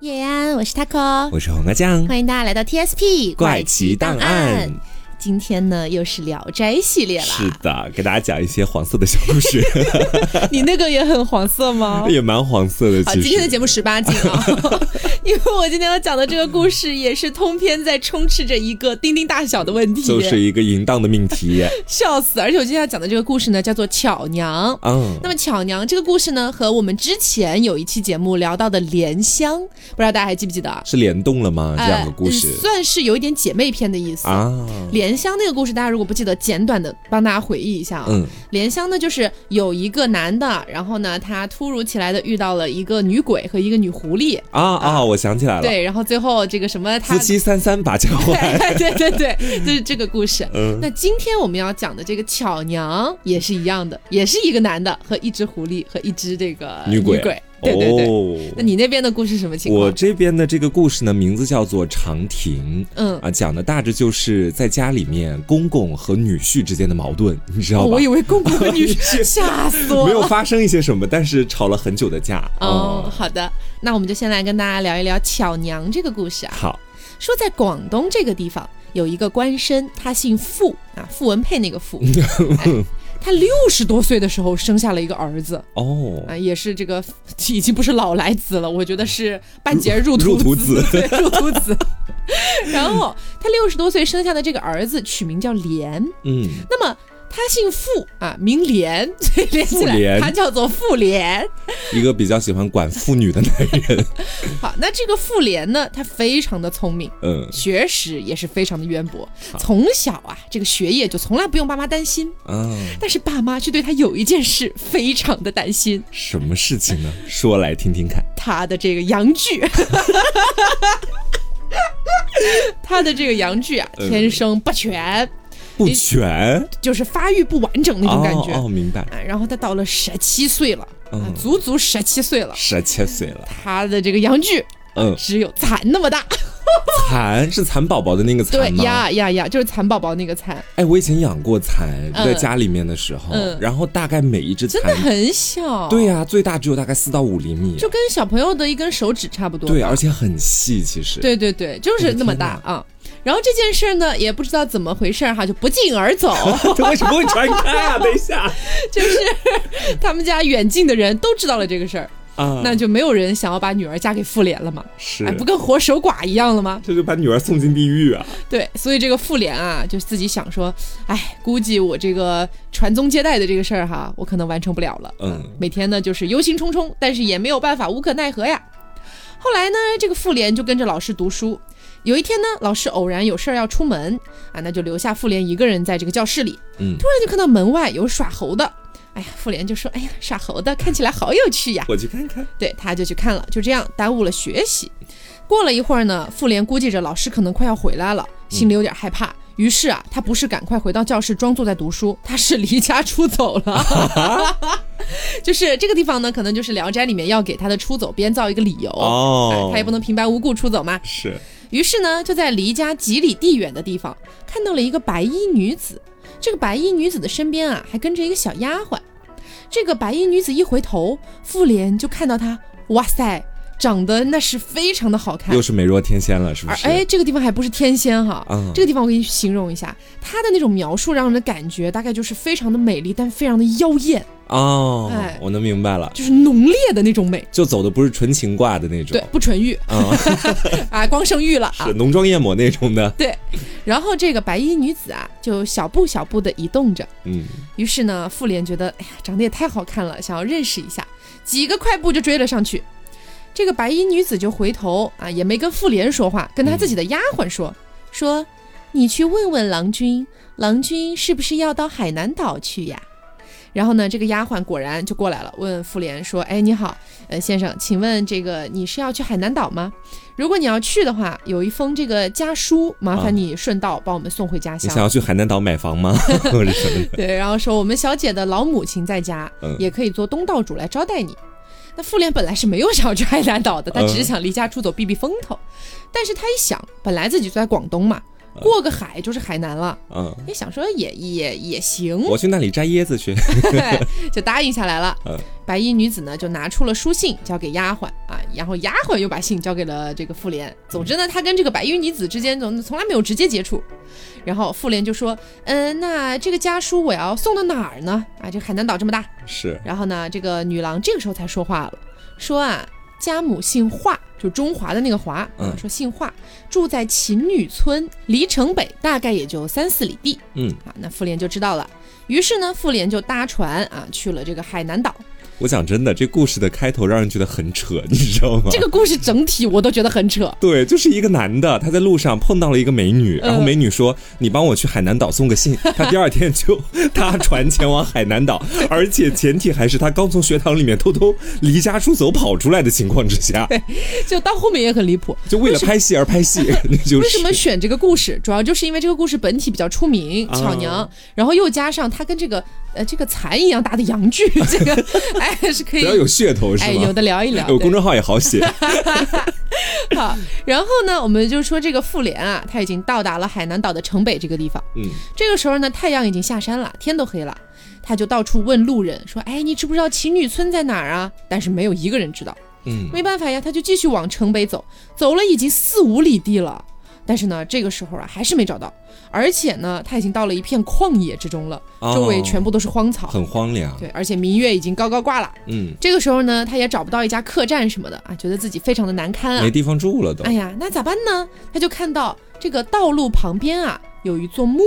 叶安，我是 taco，我是红阿酱，欢迎大家来到 TSP 怪奇档案。今天呢，又是《聊斋》系列了。是的，给大家讲一些黄色的小故事。你那个也很黄色吗？也蛮黄色的。好，今天的节目十八禁啊，因为我今天要讲的这个故事也是通篇在充斥着一个丁丁大小的问题，就是一个淫荡的命题。笑死！而且我今天要讲的这个故事呢，叫做巧娘。嗯，那么巧娘这个故事呢，和我们之前有一期节目聊到的莲香，不知道大家还记不记得？是联动了吗？这两个故事算是有一点姐妹篇的意思啊。莲。莲香那个故事，大家如果不记得，简短的帮大家回忆一下啊。嗯，莲香呢，就是有一个男的，然后呢，他突如其来的遇到了一个女鬼和一个女狐狸。啊啊，我想起来了。对，然后最后这个什么，夫妻三三把交换。对对对，就是这个故事。嗯，那今天我们要讲的这个巧娘也是一样的，也是一个男的和一只狐狸和一只这个女鬼。对对对，那你那边的故事什么情况？我这边的这个故事呢，名字叫做长亭。嗯啊，讲的大致就是在家里面公公和女婿之间的矛盾，你知道吧？我以为公公和女婿 吓死我，没有发生一些什么，但是吵了很久的架。哦，好的，那我们就先来跟大家聊一聊巧娘这个故事啊。好，说在广东这个地方有一个官绅，他姓傅啊，傅文佩那个傅。他六十多岁的时候生下了一个儿子哦，啊，也是这个 已经不是老来子了，我觉得是半截入土子，入土子。然后他六十多岁生下的这个儿子取名叫莲，嗯，那么。他姓傅啊，名莲，所以连起来他叫做傅莲，一个比较喜欢管妇女的男人。好，那这个傅莲呢，他非常的聪明，嗯，学识也是非常的渊博，从小啊，这个学业就从来不用爸妈担心，嗯，但是爸妈却对他有一件事非常的担心，什么事情呢？说来听听看。他的这个阳具，他的这个阳具啊，天生不全。不全，就是发育不完整那种感觉。哦，明白。然后他到了十七岁了，足足十七岁了。十七岁了，他的这个阳具，嗯，只有蚕那么大。蚕是蚕宝宝的那个蚕吗？对呀呀呀，就是蚕宝宝那个蚕。哎，我以前养过蚕，在家里面的时候，然后大概每一只蚕真的很小。对呀，最大只有大概四到五厘米，就跟小朋友的一根手指差不多。对，而且很细，其实。对对对，就是那么大啊。然后这件事呢，也不知道怎么回事哈，就不胫而走。这为什么会传开啊？等一下，就是他们家远近的人都知道了这个事儿啊，那就没有人想要把女儿嫁给妇联了嘛？是，不跟活守寡一样了吗？这就把女儿送进地狱啊！对，所以这个妇联啊，就自己想说，哎，估计我这个传宗接代的这个事儿哈，我可能完成不了了。嗯，每天呢就是忧心忡忡，但是也没有办法，无可奈何呀。后来呢，这个妇联就跟着老师读书。有一天呢，老师偶然有事儿要出门啊，那就留下妇联一个人在这个教室里。嗯，突然就看到门外有耍猴的，哎呀，妇联就说：“哎呀，耍猴的看起来好有趣呀，我去看看。”对，他就去看了，就这样耽误了学习。过了一会儿呢，妇联估计着老师可能快要回来了，心里有点害怕，于是啊，他不是赶快回到教室装作在读书，他是离家出走了。就是这个地方呢，可能就是《聊斋》里面要给他的出走编造一个理由哦，他也不能平白无故出走嘛。是。于是呢，就在离家几里地远的地方看到了一个白衣女子。这个白衣女子的身边啊，还跟着一个小丫鬟。这个白衣女子一回头，妇联就看到她，哇塞，长得那是非常的好看，又是美若天仙了，是不是？哎，这个地方还不是天仙哈，这个地方我给你形容一下，她的那种描述，让人的感觉大概就是非常的美丽，但非常的妖艳。哦，哎，我能明白了，就是浓烈的那种美，就走的不是纯情挂的那种，对，不纯欲，啊，啊光生育了，是浓妆艳抹那种的，对。然后这个白衣女子啊，就小步小步的移动着，嗯。于是呢，妇联觉得，哎呀，长得也太好看了，想要认识一下，几个快步就追了上去。这个白衣女子就回头啊，也没跟妇联说话，跟她自己的丫鬟说，说，你去问问郎君，郎君是不是要到海南岛去呀？然后呢，这个丫鬟果然就过来了，问妇联说：“哎，你好，呃，先生，请问这个你是要去海南岛吗？如果你要去的话，有一封这个家书，麻烦你顺道帮我们送回家乡。你想要去海南岛买房吗？对，然后说我们小姐的老母亲在家，也可以做东道主来招待你。那妇联本来是没有想要去海南岛的，他只是想离家出走避避风头。但是他一想，本来自己就在广东嘛。”过个海就是海南了，嗯，你想说也也也行，我去那里摘椰子去，就答应下来了。嗯，白衣女子呢就拿出了书信交给丫鬟啊，然后丫鬟又把信交给了这个妇联。总之呢，她跟这个白衣女子之间总从来没有直接接触。然后妇联就说：“嗯，那这个家书我要送到哪儿呢？啊，这海南岛这么大。”是。然后呢，这个女郎这个时候才说话了，说啊，家母姓华，就中华的那个华，嗯，说姓华，住在秦女村，离城北大概也就三四里地。嗯，啊，那妇联就知道了。于是呢，妇联就搭船啊去了这个海南岛。我讲真的，这故事的开头让人觉得很扯，你知道吗？这个故事整体我都觉得很扯。对，就是一个男的，他在路上碰到了一个美女，然后美女说：“你帮我去海南岛送个信。” 他第二天就搭船前往海南岛，而且前提还是他刚从学堂里面偷偷离家出走跑出来的情况之下。对，就到后面也很离谱，就为了拍戏而拍戏。就是为什么选这个故事？主要就是因为这个故事本体比较出名，巧娘，然后又加上他跟这个。呃，这个蚕一样大的阳具，这个哎是可以，只要有噱头是吧？哎，有的聊一聊，有公众号也好写。好，然后呢，我们就说这个妇联啊，他已经到达了海南岛的城北这个地方。嗯，这个时候呢，太阳已经下山了，天都黑了，他就到处问路人说：“哎，你知不知道秦女村在哪儿啊？”但是没有一个人知道。嗯，没办法呀，他就继续往城北走，走了已经四五里地了。但是呢，这个时候啊，还是没找到，而且呢，他已经到了一片旷野之中了，周围全部都是荒草，很荒凉。对，而且明月已经高高挂了。嗯，这个时候呢，他也找不到一家客栈什么的啊，觉得自己非常的难堪啊，没地方住了都。哎呀，那咋办呢？他就看到这个道路旁边啊，有一座墓。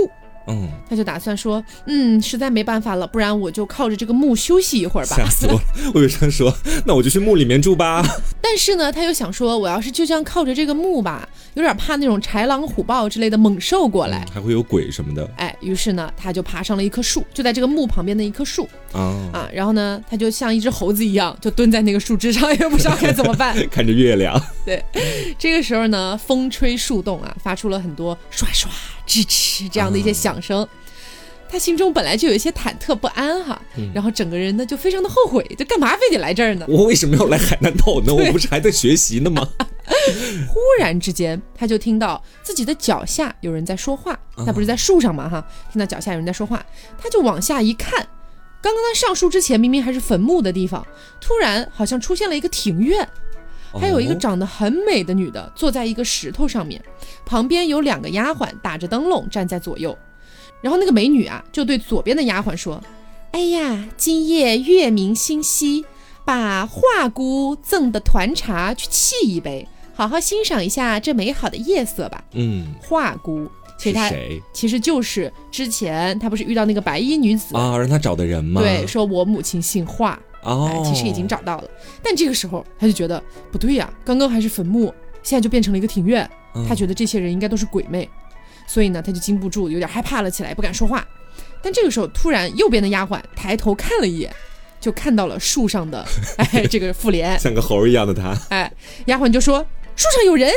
嗯，他就打算说，嗯，实在没办法了，不然我就靠着这个墓休息一会儿吧。吓死我了！我有想说，那我就去墓里面住吧。但是呢，他又想说，我要是就这样靠着这个墓吧，有点怕那种豺狼虎豹之类的猛兽过来，还会有鬼什么的。哎，于是呢，他就爬上了一棵树，就在这个墓旁边的一棵树啊啊，然后呢，他就像一只猴子一样，就蹲在那个树枝上，也不知道该怎么办，看着月亮。对，这个时候呢，风吹树动啊，发出了很多唰唰。支持这样的一些响声，他心中本来就有一些忐忑不安哈，然后整个人呢就非常的后悔，就干嘛非得来这儿呢？我为什么要来海南岛呢？我不是还在学习呢吗？忽然之间，他就听到自己的脚下有人在说话，那不是在树上吗？哈，听到脚下有人在说话，他就往下一看，刚刚他上树之前明明还是坟墓的地方，突然好像出现了一个庭院。还有一个长得很美的女的坐在一个石头上面，旁边有两个丫鬟打着灯笼站在左右。然后那个美女啊，就对左边的丫鬟说：“哎呀，今夜月明星稀，把华姑赠的团茶去沏一杯，好好欣赏一下这美好的夜色吧。”嗯，华姑其实她其实就是之前她不是遇到那个白衣女子啊，让她找的人吗？对，说我母亲姓华。哦，其实已经找到了，但这个时候他就觉得不对呀，刚刚还是坟墓，现在就变成了一个庭院，他觉得这些人应该都是鬼魅，所以呢，他就禁不住有点害怕了起来，不敢说话。但这个时候，突然右边的丫鬟抬头看了一眼，就看到了树上的 哎这个妇联，像个猴一样的他，哎，丫鬟就说树上有人，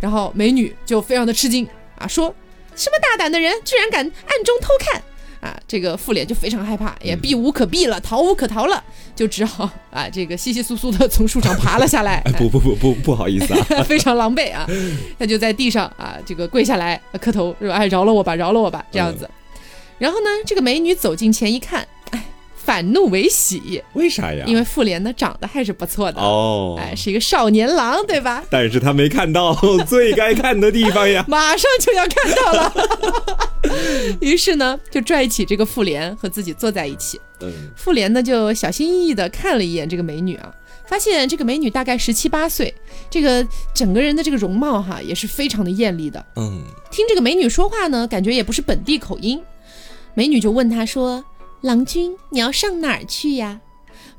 然后美女就非常的吃惊啊，说什么大胆的人，居然敢暗中偷看。啊，这个妇联就非常害怕，也避无可避了，逃无可逃了，就只好啊，这个稀稀疏疏的从树上爬了下来。不不不不，不好意思啊，非常狼狈啊，他就在地上啊，这个跪下来磕头，说：“哎，饶了我吧，饶了我吧。”这样子。然后呢，这个美女走近前一看。反怒为喜，为啥呀？因为妇联呢长得还是不错的哦，哎，是一个少年郎，对吧？但是他没看到 最该看的地方呀，马上就要看到了。于是呢，就拽起这个妇联和自己坐在一起。嗯，妇联呢就小心翼翼的看了一眼这个美女啊，发现这个美女大概十七八岁，这个整个人的这个容貌哈也是非常的艳丽的。嗯，听这个美女说话呢，感觉也不是本地口音。美女就问他说。郎君，你要上哪儿去呀？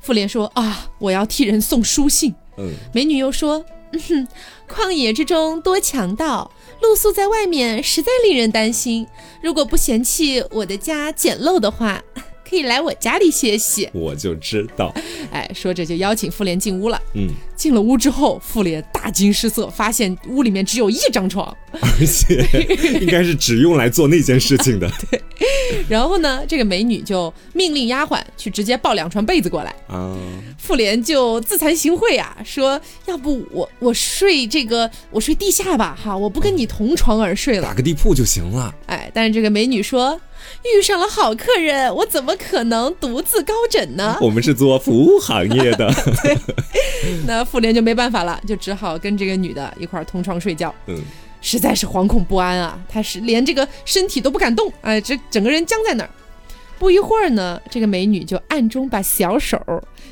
妇联说：“啊，我要替人送书信。”嗯，美女又说：“嗯哼，旷野之中多强盗，露宿在外面实在令人担心。如果不嫌弃我的家简陋的话。”可以来我家里歇息，我就知道。哎，说着就邀请妇联进屋了。嗯，进了屋之后，妇联大惊失色，发现屋里面只有一张床，而且应该是只用来做那件事情的。对。然后呢，这个美女就命令丫鬟去直接抱两床被子过来。啊。妇联就自惭形秽啊，说要不我我睡这个我睡地下吧，哈，我不跟你同床而睡了，打个地铺就行了。哎，但是这个美女说。遇上了好客人，我怎么可能独自高枕呢？我们是做服务行业的。对，那妇联就没办法了，就只好跟这个女的一块同床睡觉。嗯，实在是惶恐不安啊，她是连这个身体都不敢动，哎，这整个人僵在那儿。不一会儿呢，这个美女就暗中把小手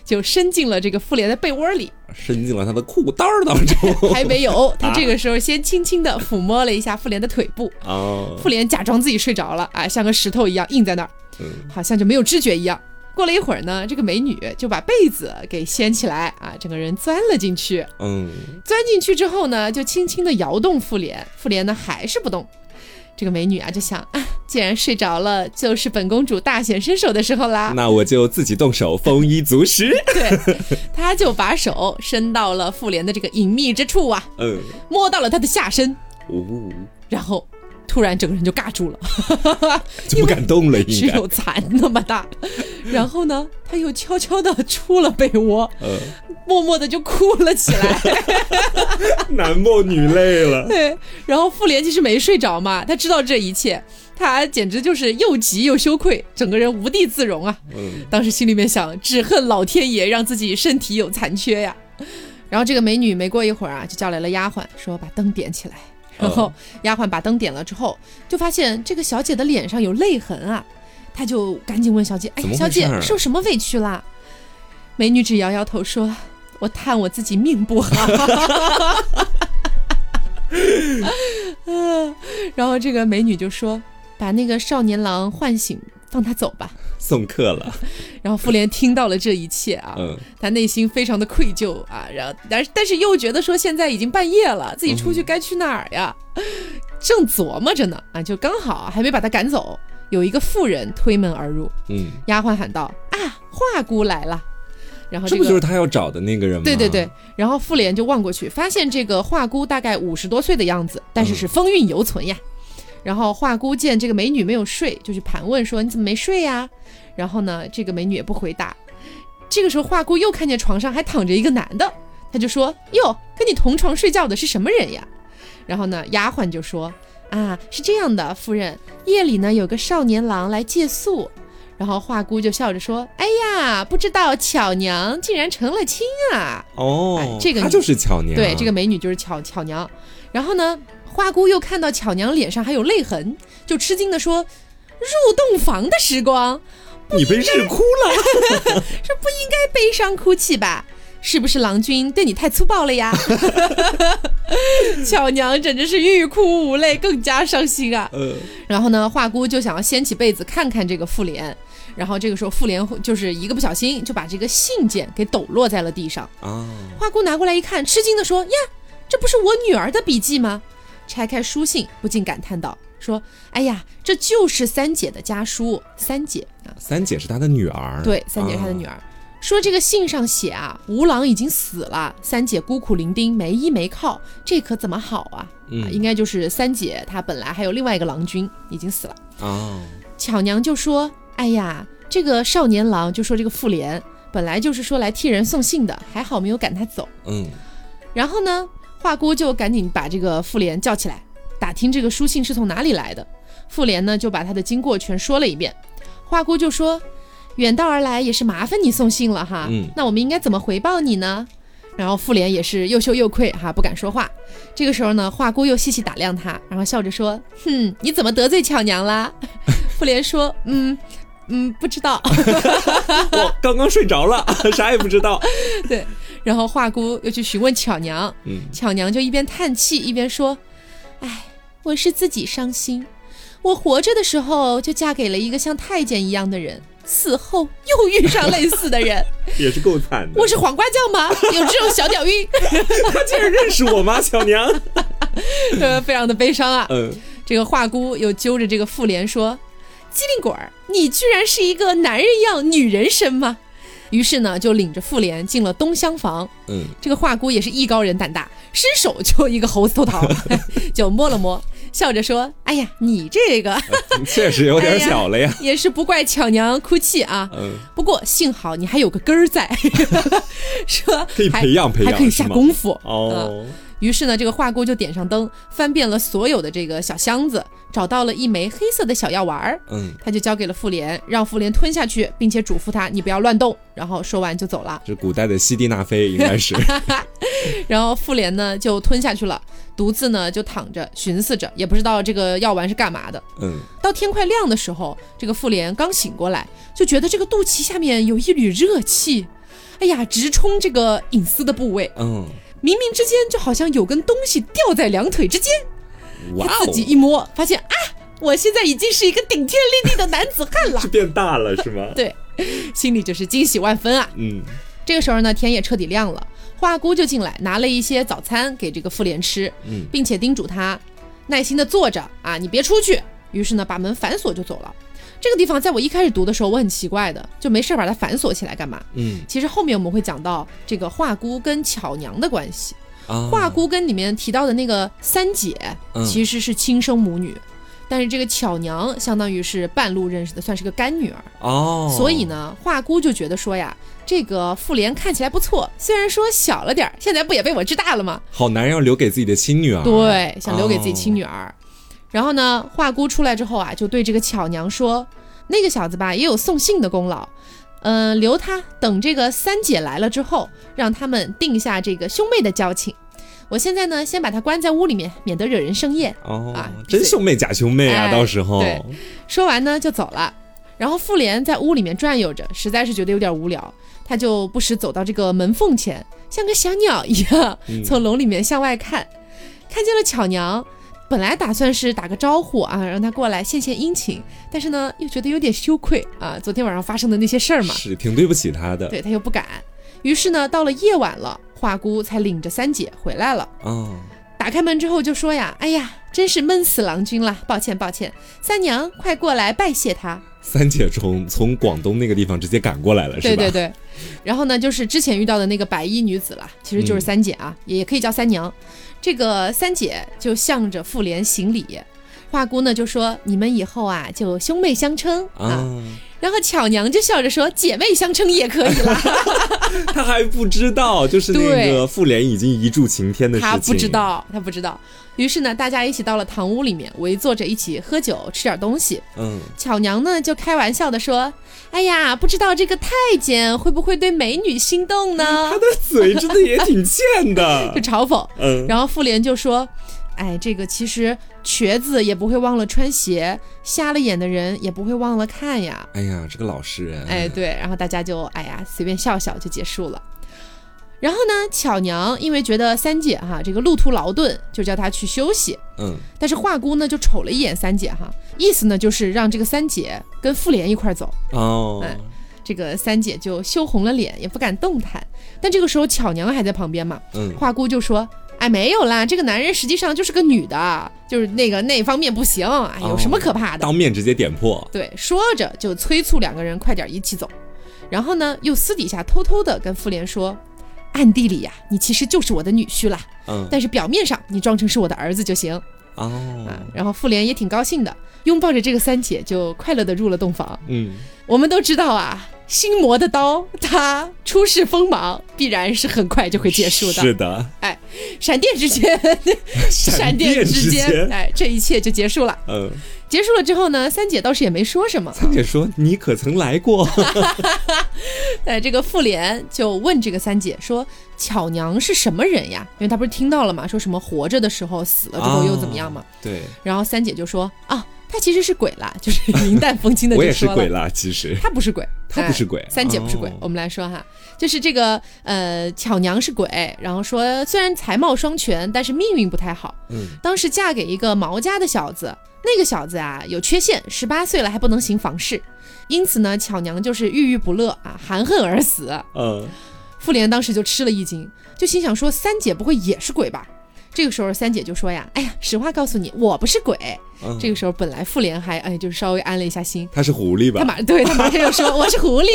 就伸进了这个妇联的被窝里，伸进了他的裤裆当中。还没有，他这个时候先轻轻的抚摸了一下妇联的腿部。哦，妇联假装自己睡着了，啊，像个石头一样硬在那儿，好像就没有知觉一样。过了一会儿呢，这个美女就把被子给掀起来，啊，整个人钻了进去。嗯，钻进去之后呢，就轻轻的摇动妇联，妇联呢还是不动。这个美女啊，就想啊，既然睡着了，就是本公主大显身手的时候啦。那我就自己动手，丰衣足食。对，她就把手伸到了妇联的这个隐秘之处啊，嗯，摸到了她的下身，哦，然后。突然，整个人就尬住了，就不敢动了。只有蚕那么大。然后呢，他又悄悄的出了被窝，默默的就哭了起来。男默女泪了。对。然后妇联其实没睡着嘛，他知道这一切，他简直就是又急又羞愧，整个人无地自容啊。嗯。当时心里面想，只恨老天爷让自己身体有残缺呀。然后这个美女没过一会儿啊，就叫来了丫鬟，说把灯点起来。然后丫鬟把灯点了之后，就发现这个小姐的脸上有泪痕啊，她就赶紧问小姐：“哎，小姐受什么委屈啦？”美女只摇摇头说：“我叹我自己命不好。”然后这个美女就说：“把那个少年郎唤醒。”放他走吧，送客了。然后妇联听到了这一切啊，嗯，他内心非常的愧疚啊，然后但是但是又觉得说现在已经半夜了，自己出去该去哪儿呀？正琢磨着呢啊，就刚好还没把他赶走，有一个妇人推门而入，嗯，丫鬟喊道：“啊，华姑来了。”然后这不就是他要找的那个人吗？对对对。然后妇联就望过去，发现这个华姑大概五十多岁的样子，但是是风韵犹存呀。然后华姑见这个美女没有睡，就去盘问说：“你怎么没睡呀？”然后呢，这个美女也不回答。这个时候，华姑又看见床上还躺着一个男的，他就说：“哟，跟你同床睡觉的是什么人呀？”然后呢，丫鬟就说：“啊，是这样的，夫人，夜里呢有个少年郎来借宿。”然后华姑就笑着说：“哎呀，不知道巧娘竟然成了亲啊！”哦，这个她就是巧娘，对，这个美女就是巧巧娘。然后呢？花姑又看到巧娘脸上还有泪痕，就吃惊的说：“入洞房的时光，你被日哭了，这不应该悲伤哭泣吧？是不是郎君对你太粗暴了呀？” 巧娘简直是欲哭无泪，更加伤心啊。然后呢，花姑就想要掀起被子看看这个妇联，然后这个时候妇联就是一个不小心就把这个信件给抖落在了地上啊。花姑拿过来一看，吃惊的说：“呀，这不是我女儿的笔记吗？”拆开书信，不禁感叹道：“说，哎呀，这就是三姐的家书。三姐啊，三姐是她的女儿。对，三姐是她的女儿。说这个信上写啊，吴郎已经死了，三姐孤苦伶仃，没依没靠，这可怎么好啊？嗯，应该就是三姐她本来还有另外一个郎君已经死了。哦，巧娘就说：哎呀，这个少年郎就说这个妇联本来就是说来替人送信的，还好没有赶他走。嗯，然后呢？”华姑就赶紧把这个妇联叫起来，打听这个书信是从哪里来的。妇联呢就把他的经过全说了一遍。华姑就说：“远道而来也是麻烦你送信了哈，那我们应该怎么回报你呢？”然后妇联也是又羞又愧哈，不敢说话。这个时候呢，华姑又细细打量他，然后笑着说：“哼，你怎么得罪巧娘啦？” 妇联说：“嗯。”嗯，不知道，我刚刚睡着了，啥也不知道。对，然后华姑又去询问巧娘，嗯，巧娘就一边叹气一边说：“哎，我是自己伤心，我活着的时候就嫁给了一个像太监一样的人，死后又遇上类似的人，也是够惨的。我是黄瓜酱吗？有这种小屌运？他竟然认识我吗？巧娘，呃，非常的悲伤啊。嗯，这个华姑又揪着这个妇联说。”机灵鬼儿，你居然是一个男人样女人身吗？于是呢，就领着妇联进了东厢房。嗯，这个华姑也是艺高人胆大，伸手就一个猴子偷桃，就摸了摸，笑着说：“哎呀，你这个确实有点小了呀。”也是不怪巧娘哭泣啊。嗯，不过幸好你还有个根儿在，说可以培养培养，还可以下功夫哦。于是呢，这个画姑就点上灯，翻遍了所有的这个小箱子，找到了一枚黑色的小药丸儿。嗯，他就交给了妇联，让妇联吞下去，并且嘱咐他你不要乱动。然后说完就走了。是古代的西地那非应该是。然后妇联呢就吞下去了，独自呢就躺着寻思着，也不知道这个药丸是干嘛的。嗯，到天快亮的时候，这个妇联刚醒过来，就觉得这个肚脐下面有一缕热气，哎呀，直冲这个隐私的部位。嗯。冥冥之间就好像有根东西吊在两腿之间，他自己一摸，发现啊，我现在已经是一个顶天立地的男子汉了，是变大了是吗？对，心里就是惊喜万分啊。嗯，这个时候呢，天也彻底亮了，花姑就进来拿了一些早餐给这个妇联吃，嗯，并且叮嘱他耐心的坐着啊，你别出去。于是呢，把门反锁就走了。这个地方在我一开始读的时候，我很奇怪的，就没事把它反锁起来干嘛？嗯，其实后面我们会讲到这个华姑跟巧娘的关系。华姑跟里面提到的那个三姐其实是亲生母女，但是这个巧娘相当于是半路认识的，算是个干女儿。哦，所以呢，华姑就觉得说呀，这个妇联看起来不错，虽然说小了点儿，现在不也被我治大了吗？好男人要留给自己的亲女儿。对，想留给自己亲女儿。然后呢，华姑出来之后啊，就对这个巧娘说：“那个小子吧，也有送信的功劳，嗯，留他等这个三姐来了之后，让他们定下这个兄妹的交情。我现在呢，先把他关在屋里面，免得惹人生厌。哦，啊，真兄妹假兄妹啊，到时候。对，说完呢就走了。然后妇联在屋里面转悠着，实在是觉得有点无聊，他就不时走到这个门缝前，像个小鸟一样，从笼里面向外看，看见了巧娘。本来打算是打个招呼啊，让他过来献献殷勤，但是呢，又觉得有点羞愧啊。昨天晚上发生的那些事儿嘛，是挺对不起他的。对他又不敢，于是呢，到了夜晚了，华姑才领着三姐回来了。哦，打开门之后就说呀：“哎呀，真是闷死郎君了，抱歉抱歉，三娘快过来拜谢他。”三姐从从广东那个地方直接赶过来了，是吧？对对对。然后呢，就是之前遇到的那个白衣女子了，其实就是三姐啊，也可以叫三娘。这个三姐就向着妇联行礼，华姑呢就说：“你们以后啊就兄妹相称啊。”然后巧娘就笑着说：“姐妹相称也可以了。” 她还不知道，就是那个妇联已经一柱擎天的事情。她不知道，她不知道。于是呢，大家一起到了堂屋里面，围坐着一起喝酒，吃点东西。嗯，巧娘呢就开玩笑的说：“哎呀，不知道这个太监会不会对美女心动呢？” 他的嘴真的也挺贱的，就嘲讽。嗯，然后妇联就说：“哎，这个其实瘸子也不会忘了穿鞋，瞎了眼的人也不会忘了看呀。”哎呀，这个老实人。哎，对，然后大家就哎呀随便笑笑就结束了。然后呢，巧娘因为觉得三姐哈这个路途劳顿，就叫她去休息。嗯，但是华姑呢就瞅了一眼三姐哈，意思呢就是让这个三姐跟妇联一块走。哦，哎，这个三姐就羞红了脸，也不敢动弹。但这个时候巧娘还在旁边嘛，嗯，华姑就说：“哎，没有啦，这个男人实际上就是个女的，就是那个那方面不行，哎，有什么可怕的？”当面直接点破。对，说着就催促两个人快点一起走，然后呢又私底下偷偷的跟妇联说。暗地里呀，你其实就是我的女婿啦。嗯，但是表面上你装成是我的儿子就行。哦，啊，然后妇联也挺高兴的，拥抱着这个三姐就快乐的入了洞房。嗯，我们都知道啊，心魔的刀，它出世锋芒，必然是很快就会结束的。是的，哎，闪电之间，闪电之间，哎，这一切就结束了。嗯。结束了之后呢，三姐倒是也没说什么。三姐说：“你可曾来过？” 哎，这个妇联就问这个三姐说：“巧娘是什么人呀？”因为她不是听到了嘛，说什么活着的时候死了之后又怎么样嘛？对。然后三姐就说：“啊，她其实是鬼啦，就是云淡风轻的 就说了。”我也是鬼啦，其实。他不是鬼，他不是鬼，三姐不是鬼。我们来说哈，就是这个呃，巧娘是鬼，然后说虽然才貌双全，但是命运不太好。嗯。当时嫁给一个毛家的小子。那个小子啊，有缺陷，十八岁了还不能行房事，因此呢，巧娘就是郁郁不乐啊，含恨而死。嗯，妇联当时就吃了一惊，就心想说：三姐不会也是鬼吧？这个时候三姐就说呀：“哎呀，实话告诉你，我不是鬼。”这个时候本来妇联还哎，就是稍微安了一下心。他是狐狸吧？他马对他马上就说：“我是狐狸。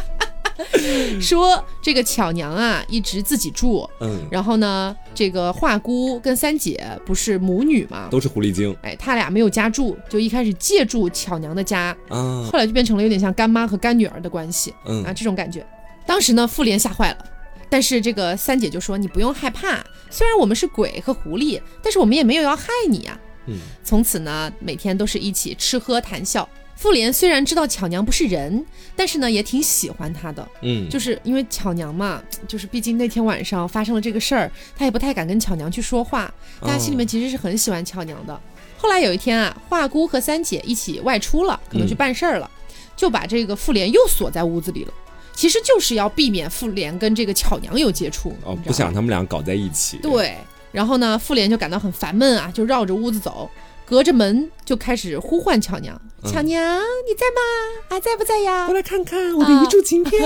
”说这个巧娘啊，一直自己住，嗯，然后呢，这个华姑跟三姐不是母女嘛，都是狐狸精，哎，他俩没有家住，就一开始借住巧娘的家，啊，后来就变成了有点像干妈和干女儿的关系，嗯。啊，这种感觉。当时呢，妇联吓坏了，但是这个三姐就说：“你不用害怕，虽然我们是鬼和狐狸，但是我们也没有要害你呀。”嗯，从此呢，每天都是一起吃喝谈笑。妇联虽然知道巧娘不是人，但是呢，也挺喜欢她的。嗯，就是因为巧娘嘛，就是毕竟那天晚上发生了这个事儿，她也不太敢跟巧娘去说话。大家心里面其实是很喜欢巧娘的。后来有一天啊，华姑和三姐一起外出了，可能去办事儿了，就把这个妇联又锁在屋子里了。其实就是要避免妇联跟这个巧娘有接触。哦，不想他们俩搞在一起。对，然后呢，妇联就感到很烦闷啊，就绕着屋子走。隔着门就开始呼唤巧娘，巧娘你在吗？还在不在呀？过来看看我的一柱擎天。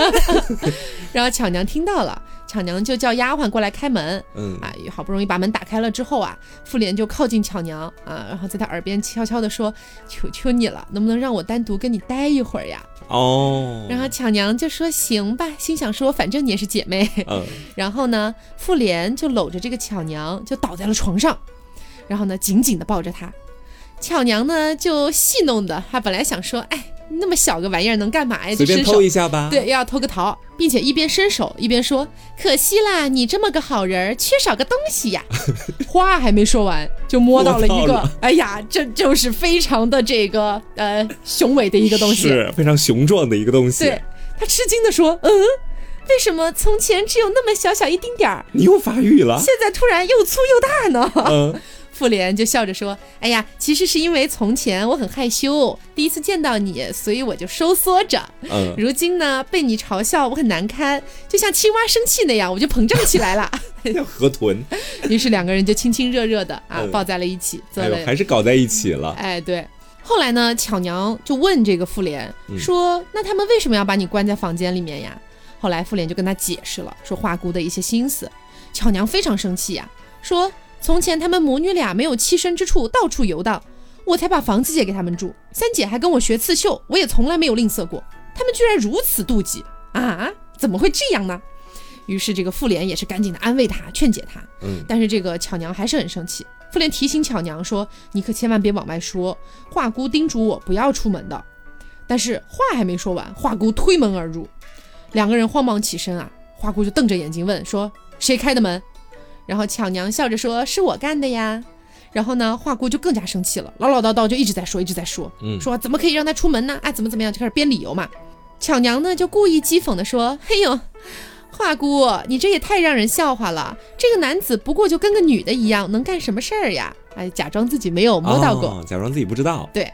然后巧娘听到了，巧娘就叫丫鬟过来开门。嗯，啊，好不容易把门打开了之后啊，妇联就靠近巧娘啊，然后在她耳边悄悄地说：“求求你了，能不能让我单独跟你待一会儿呀？”哦。然后巧娘就说：“行吧。”心想说：“反正你也是姐妹。”嗯。然后呢，妇联就搂着这个巧娘就倒在了床上，然后呢，紧紧的抱着她。巧娘呢，就戏弄的，她本来想说，哎，那么小个玩意儿能干嘛呀？随便偷一下吧。对，要偷个桃，并且一边伸手一边说：“可惜啦，你这么个好人，缺少个东西呀。” 话还没说完，就摸到了一个，哎呀，这就是非常的这个呃雄伟的一个东西，是非常雄壮的一个东西。对，他吃惊的说：“嗯，为什么从前只有那么小小一丁点儿，你又发育了？现在突然又粗又大呢？”嗯。妇联就笑着说：“哎呀，其实是因为从前我很害羞，第一次见到你，所以我就收缩着。嗯，如今呢，被你嘲笑，我很难堪，就像青蛙生气那样，我就膨胀起来了。河豚。于是两个人就亲亲热热的啊，抱在了一起。还是搞在一起了。哎，对。后来呢，巧娘就问这个妇联说：‘那他们为什么要把你关在房间里面呀？’后来妇联就跟他解释了，说花姑的一些心思。巧娘非常生气呀，说。”从前他们母女俩没有栖身之处，到处游荡，我才把房子借给他们住。三姐还跟我学刺绣，我也从来没有吝啬过。他们居然如此妒忌啊！怎么会这样呢？于是这个妇联也是赶紧的安慰她，劝解她。嗯，但是这个巧娘还是很生气。妇联提醒巧娘说：“你可千万别往外说，华姑叮嘱我不要出门的。”但是话还没说完，华姑推门而入，两个人慌忙起身啊，华姑就瞪着眼睛问说：“谁开的门？”然后巧娘笑着说：“是我干的呀。”然后呢，华姑就更加生气了，唠唠叨叨就一直在说，一直在说，嗯，说怎么可以让他出门呢？哎，怎么怎么样，就开始编理由嘛。巧娘呢就故意讥讽的说：“嘿呦，华姑，你这也太让人笑话了。这个男子不过就跟个女的一样，能干什么事儿呀？哎，假装自己没有摸到过，假装自己不知道。对。”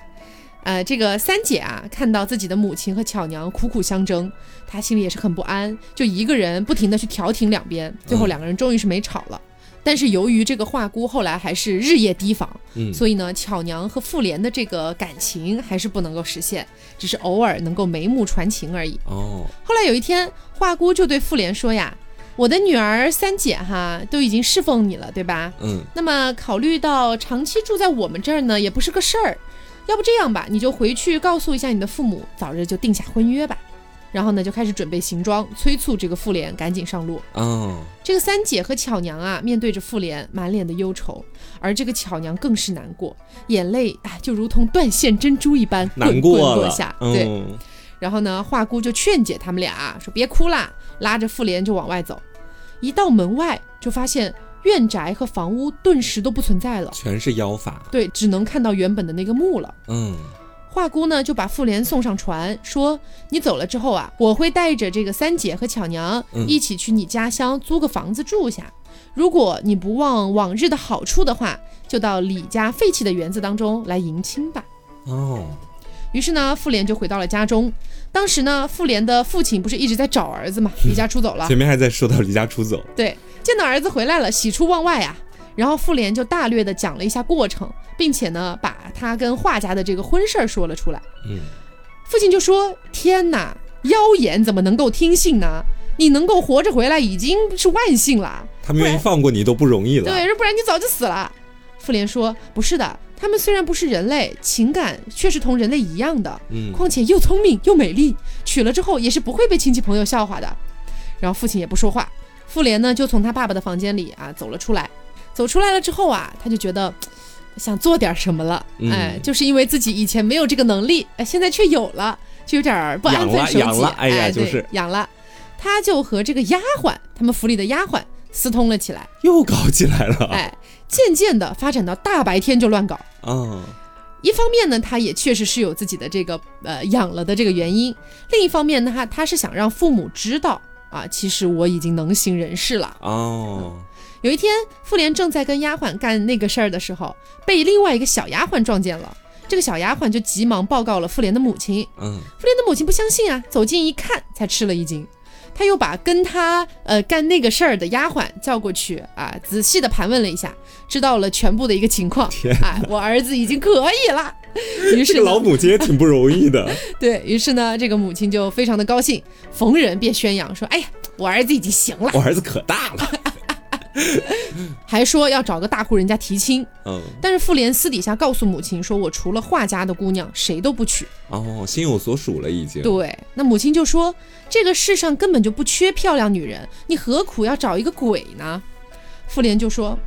呃，这个三姐啊，看到自己的母亲和巧娘苦苦相争，她心里也是很不安，就一个人不停的去调停两边，最后两个人终于是没吵了。但是由于这个华姑后来还是日夜提防，嗯，所以呢，巧娘和妇联的这个感情还是不能够实现，只是偶尔能够眉目传情而已。哦，后来有一天，华姑就对妇联说呀：“我的女儿三姐哈都已经侍奉你了，对吧？嗯，那么考虑到长期住在我们这儿呢，也不是个事儿。”要不这样吧，你就回去告诉一下你的父母，早日就定下婚约吧。然后呢，就开始准备行装，催促这个妇联赶紧上路。哦，这个三姐和巧娘啊，面对着妇联，满脸的忧愁，而这个巧娘更是难过，眼泪哎就如同断线珍珠一般 滚滚落下。对，然后呢，华姑就劝解他们俩说：“别哭啦，拉着妇联就往外走。一到门外，就发现。院宅和房屋顿时都不存在了，全是妖法。对，只能看到原本的那个墓了。嗯，华姑呢就把妇联送上船，说：“你走了之后啊，我会带着这个三姐和巧娘一起去你家乡租个房子住下。如果你不忘往日的好处的话，就到李家废弃的园子当中来迎亲吧。”哦，于是呢，妇联就回到了家中。当时呢，妇联的父亲不是一直在找儿子嘛，离家出走了。前面还在说到离家出走，对。见到儿子回来了，喜出望外啊！然后妇联就大略的讲了一下过程，并且呢，把他跟画家的这个婚事儿说了出来。嗯，父亲就说：“天哪，妖言怎么能够听信呢？你能够活着回来已经是万幸了。他们愿意放过你都不容易了。对，不然你早就死了。”妇联说：“不是的，他们虽然不是人类，情感却是同人类一样的。嗯，况且又聪明又美丽，娶了之后也是不会被亲戚朋友笑话的。”然后父亲也不说话。妇联呢，就从他爸爸的房间里啊走了出来。走出来了之后啊，他就觉得 想做点什么了。哎，就是因为自己以前没有这个能力，哎，现在却有了，就有点不安分守己。哎呀，就是养了。他就和这个丫鬟，他们府里的丫鬟私通了起来，又搞起来了。哎，渐渐的发展到大白天就乱搞啊。一方面呢，他也确实是有自己的这个呃养了的这个原因；另一方面呢，他他是想让父母知道啊，其实我已经能行人事了哦。有一天，妇联正在跟丫鬟干那个事儿的时候，被另外一个小丫鬟撞见了。这个小丫鬟就急忙报告了妇联的母亲。嗯，妇联的母亲不相信啊，走近一看，才吃了一惊。他又把跟他呃干那个事儿的丫鬟叫过去啊，仔细的盘问了一下，知道了全部的一个情况。啊，我儿子已经可以了。于是老母亲也挺不容易的。对于是呢，这个母亲就非常的高兴，逢人便宣扬说：“哎呀，我儿子已经行了，我儿子可大了。” 还说要找个大户人家提亲，嗯，但是妇联私底下告诉母亲说：“我除了画家的姑娘，谁都不娶。”哦，心有所属了已经。对，那母亲就说：“这个世上根本就不缺漂亮女人，你何苦要找一个鬼呢？”妇联就说：“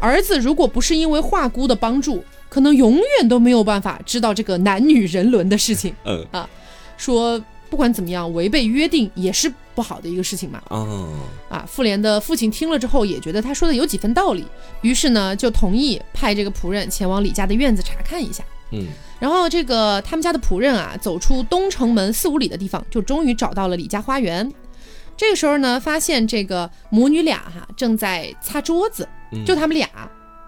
儿子如果不是因为画姑的帮助，可能永远都没有办法知道这个男女人伦的事情。”嗯啊，说。不管怎么样，违背约定也是不好的一个事情嘛。哦，啊，妇联的父亲听了之后也觉得他说的有几分道理，于是呢就同意派这个仆人前往李家的院子查看一下。嗯，然后这个他们家的仆人啊，走出东城门四五里的地方，就终于找到了李家花园。这个时候呢，发现这个母女俩哈正在擦桌子，就他们俩，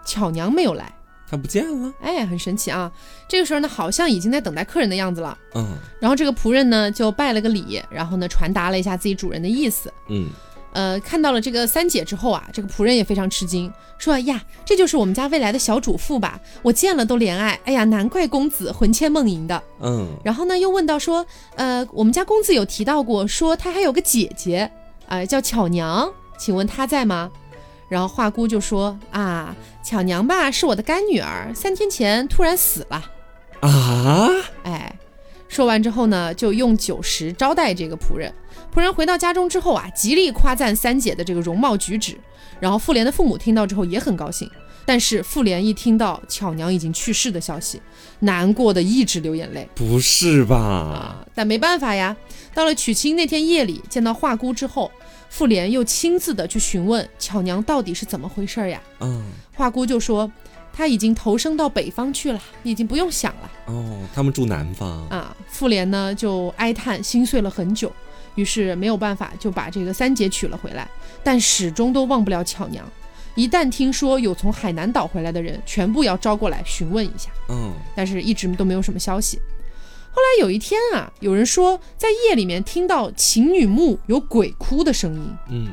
巧娘没有来。他不见了，哎，很神奇啊！这个时候呢，好像已经在等待客人的样子了。嗯，然后这个仆人呢就拜了个礼，然后呢传达了一下自己主人的意思。嗯，呃，看到了这个三姐之后啊，这个仆人也非常吃惊，说呀，这就是我们家未来的小主妇吧？我见了都怜爱。哎呀，难怪公子魂牵梦萦的。嗯，然后呢又问到说，呃，我们家公子有提到过，说他还有个姐姐，呃，叫巧娘，请问她在吗？然后华姑就说啊，巧娘吧是我的干女儿，三天前突然死了。啊，哎，说完之后呢，就用酒食招待这个仆人。仆人回到家中之后啊，极力夸赞三姐的这个容貌举止。然后妇联的父母听到之后也很高兴，但是妇联一听到巧娘已经去世的消息，难过的一直流眼泪。不是吧？啊，但没办法呀。到了娶亲那天夜里，见到华姑之后。妇联又亲自的去询问巧娘到底是怎么回事呀？嗯，华姑就说她已经投生到北方去了，已经不用想了。哦，他们住南方啊。妇联呢就哀叹心碎了很久，于是没有办法就把这个三姐娶了回来，但始终都忘不了巧娘。一旦听说有从海南岛回来的人，全部要招过来询问一下。嗯，但是一直都没有什么消息。后来有一天啊，有人说在夜里面听到秦女墓有鬼哭的声音，嗯，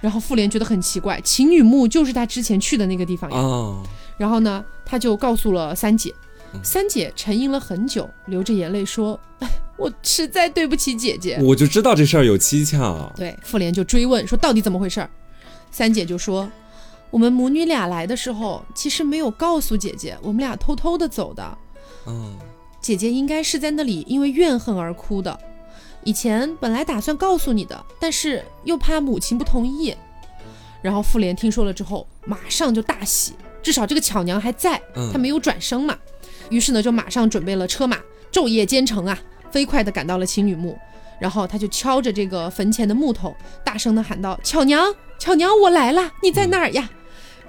然后妇联觉得很奇怪，秦女墓就是他之前去的那个地方呀。哦，然后呢，他就告诉了三姐，三姐沉吟了很久，流着眼泪说：“ 我实在对不起姐姐。”我就知道这事儿有蹊跷。对，妇联就追问说：“到底怎么回事？”三姐就说：“我们母女俩来的时候，其实没有告诉姐姐，我们俩偷偷的走的。”嗯。姐姐应该是在那里因为怨恨而哭的。以前本来打算告诉你的，但是又怕母亲不同意。然后妇联听说了之后，马上就大喜，至少这个巧娘还在，她没有转生嘛。于是呢，就马上准备了车马，昼夜兼程啊，飞快地赶到了秦女墓。然后他就敲着这个坟前的木头，大声地喊道：“巧娘，巧娘，我来了，你在哪儿呀？”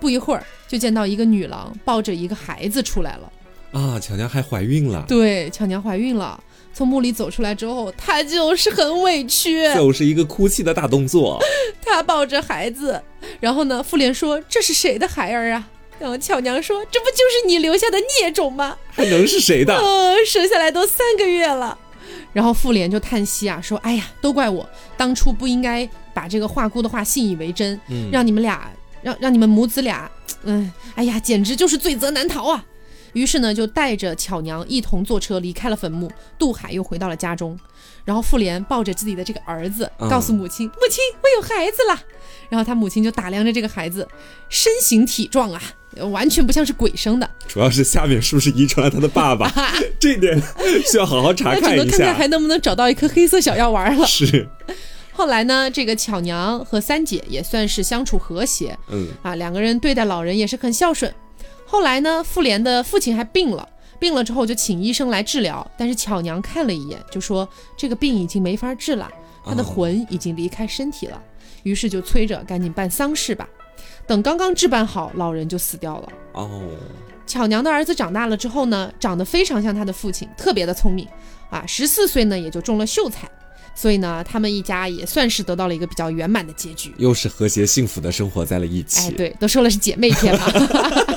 不一会儿，就见到一个女郎抱着一个孩子出来了。啊，巧娘还怀孕了。对，巧娘怀孕了，从墓里走出来之后，她就是很委屈，就是一个哭泣的大动作。她抱着孩子，然后呢，妇联说：“这是谁的孩儿啊？”然后巧娘说：“这不就是你留下的孽种吗？还能是谁的？生下来都三个月了。”然后妇联就叹息啊，说：“哎呀，都怪我当初不应该把这个画姑的话信以为真，让你们俩，让让你们母子俩，嗯，哎呀，简直就是罪责难逃啊！”于是呢，就带着巧娘一同坐车离开了坟墓，杜海又回到了家中。然后妇联抱着自己的这个儿子，告诉母亲：“母亲，我有孩子了。”然后他母亲就打量着这个孩子，身形体壮啊，完全不像是鬼生的。主要是下面是不是遗传了他的爸爸？这点需要好好查看一下，看看还能不能找到一颗黑色小药丸了。是。后来呢，这个巧娘和三姐也算是相处和谐。嗯啊，两个人对待老人也是很孝顺。后来呢，妇联的父亲还病了，病了之后就请医生来治疗，但是巧娘看了一眼，就说这个病已经没法治了，他的魂已经离开身体了，于是就催着赶紧办丧事吧。等刚刚置办好，老人就死掉了。哦，巧娘的儿子长大了之后呢，长得非常像他的父亲，特别的聪明啊，十四岁呢也就中了秀才，所以呢，他们一家也算是得到了一个比较圆满的结局，又是和谐幸福的生活在了一起。哎，对，都说了是姐妹篇嘛。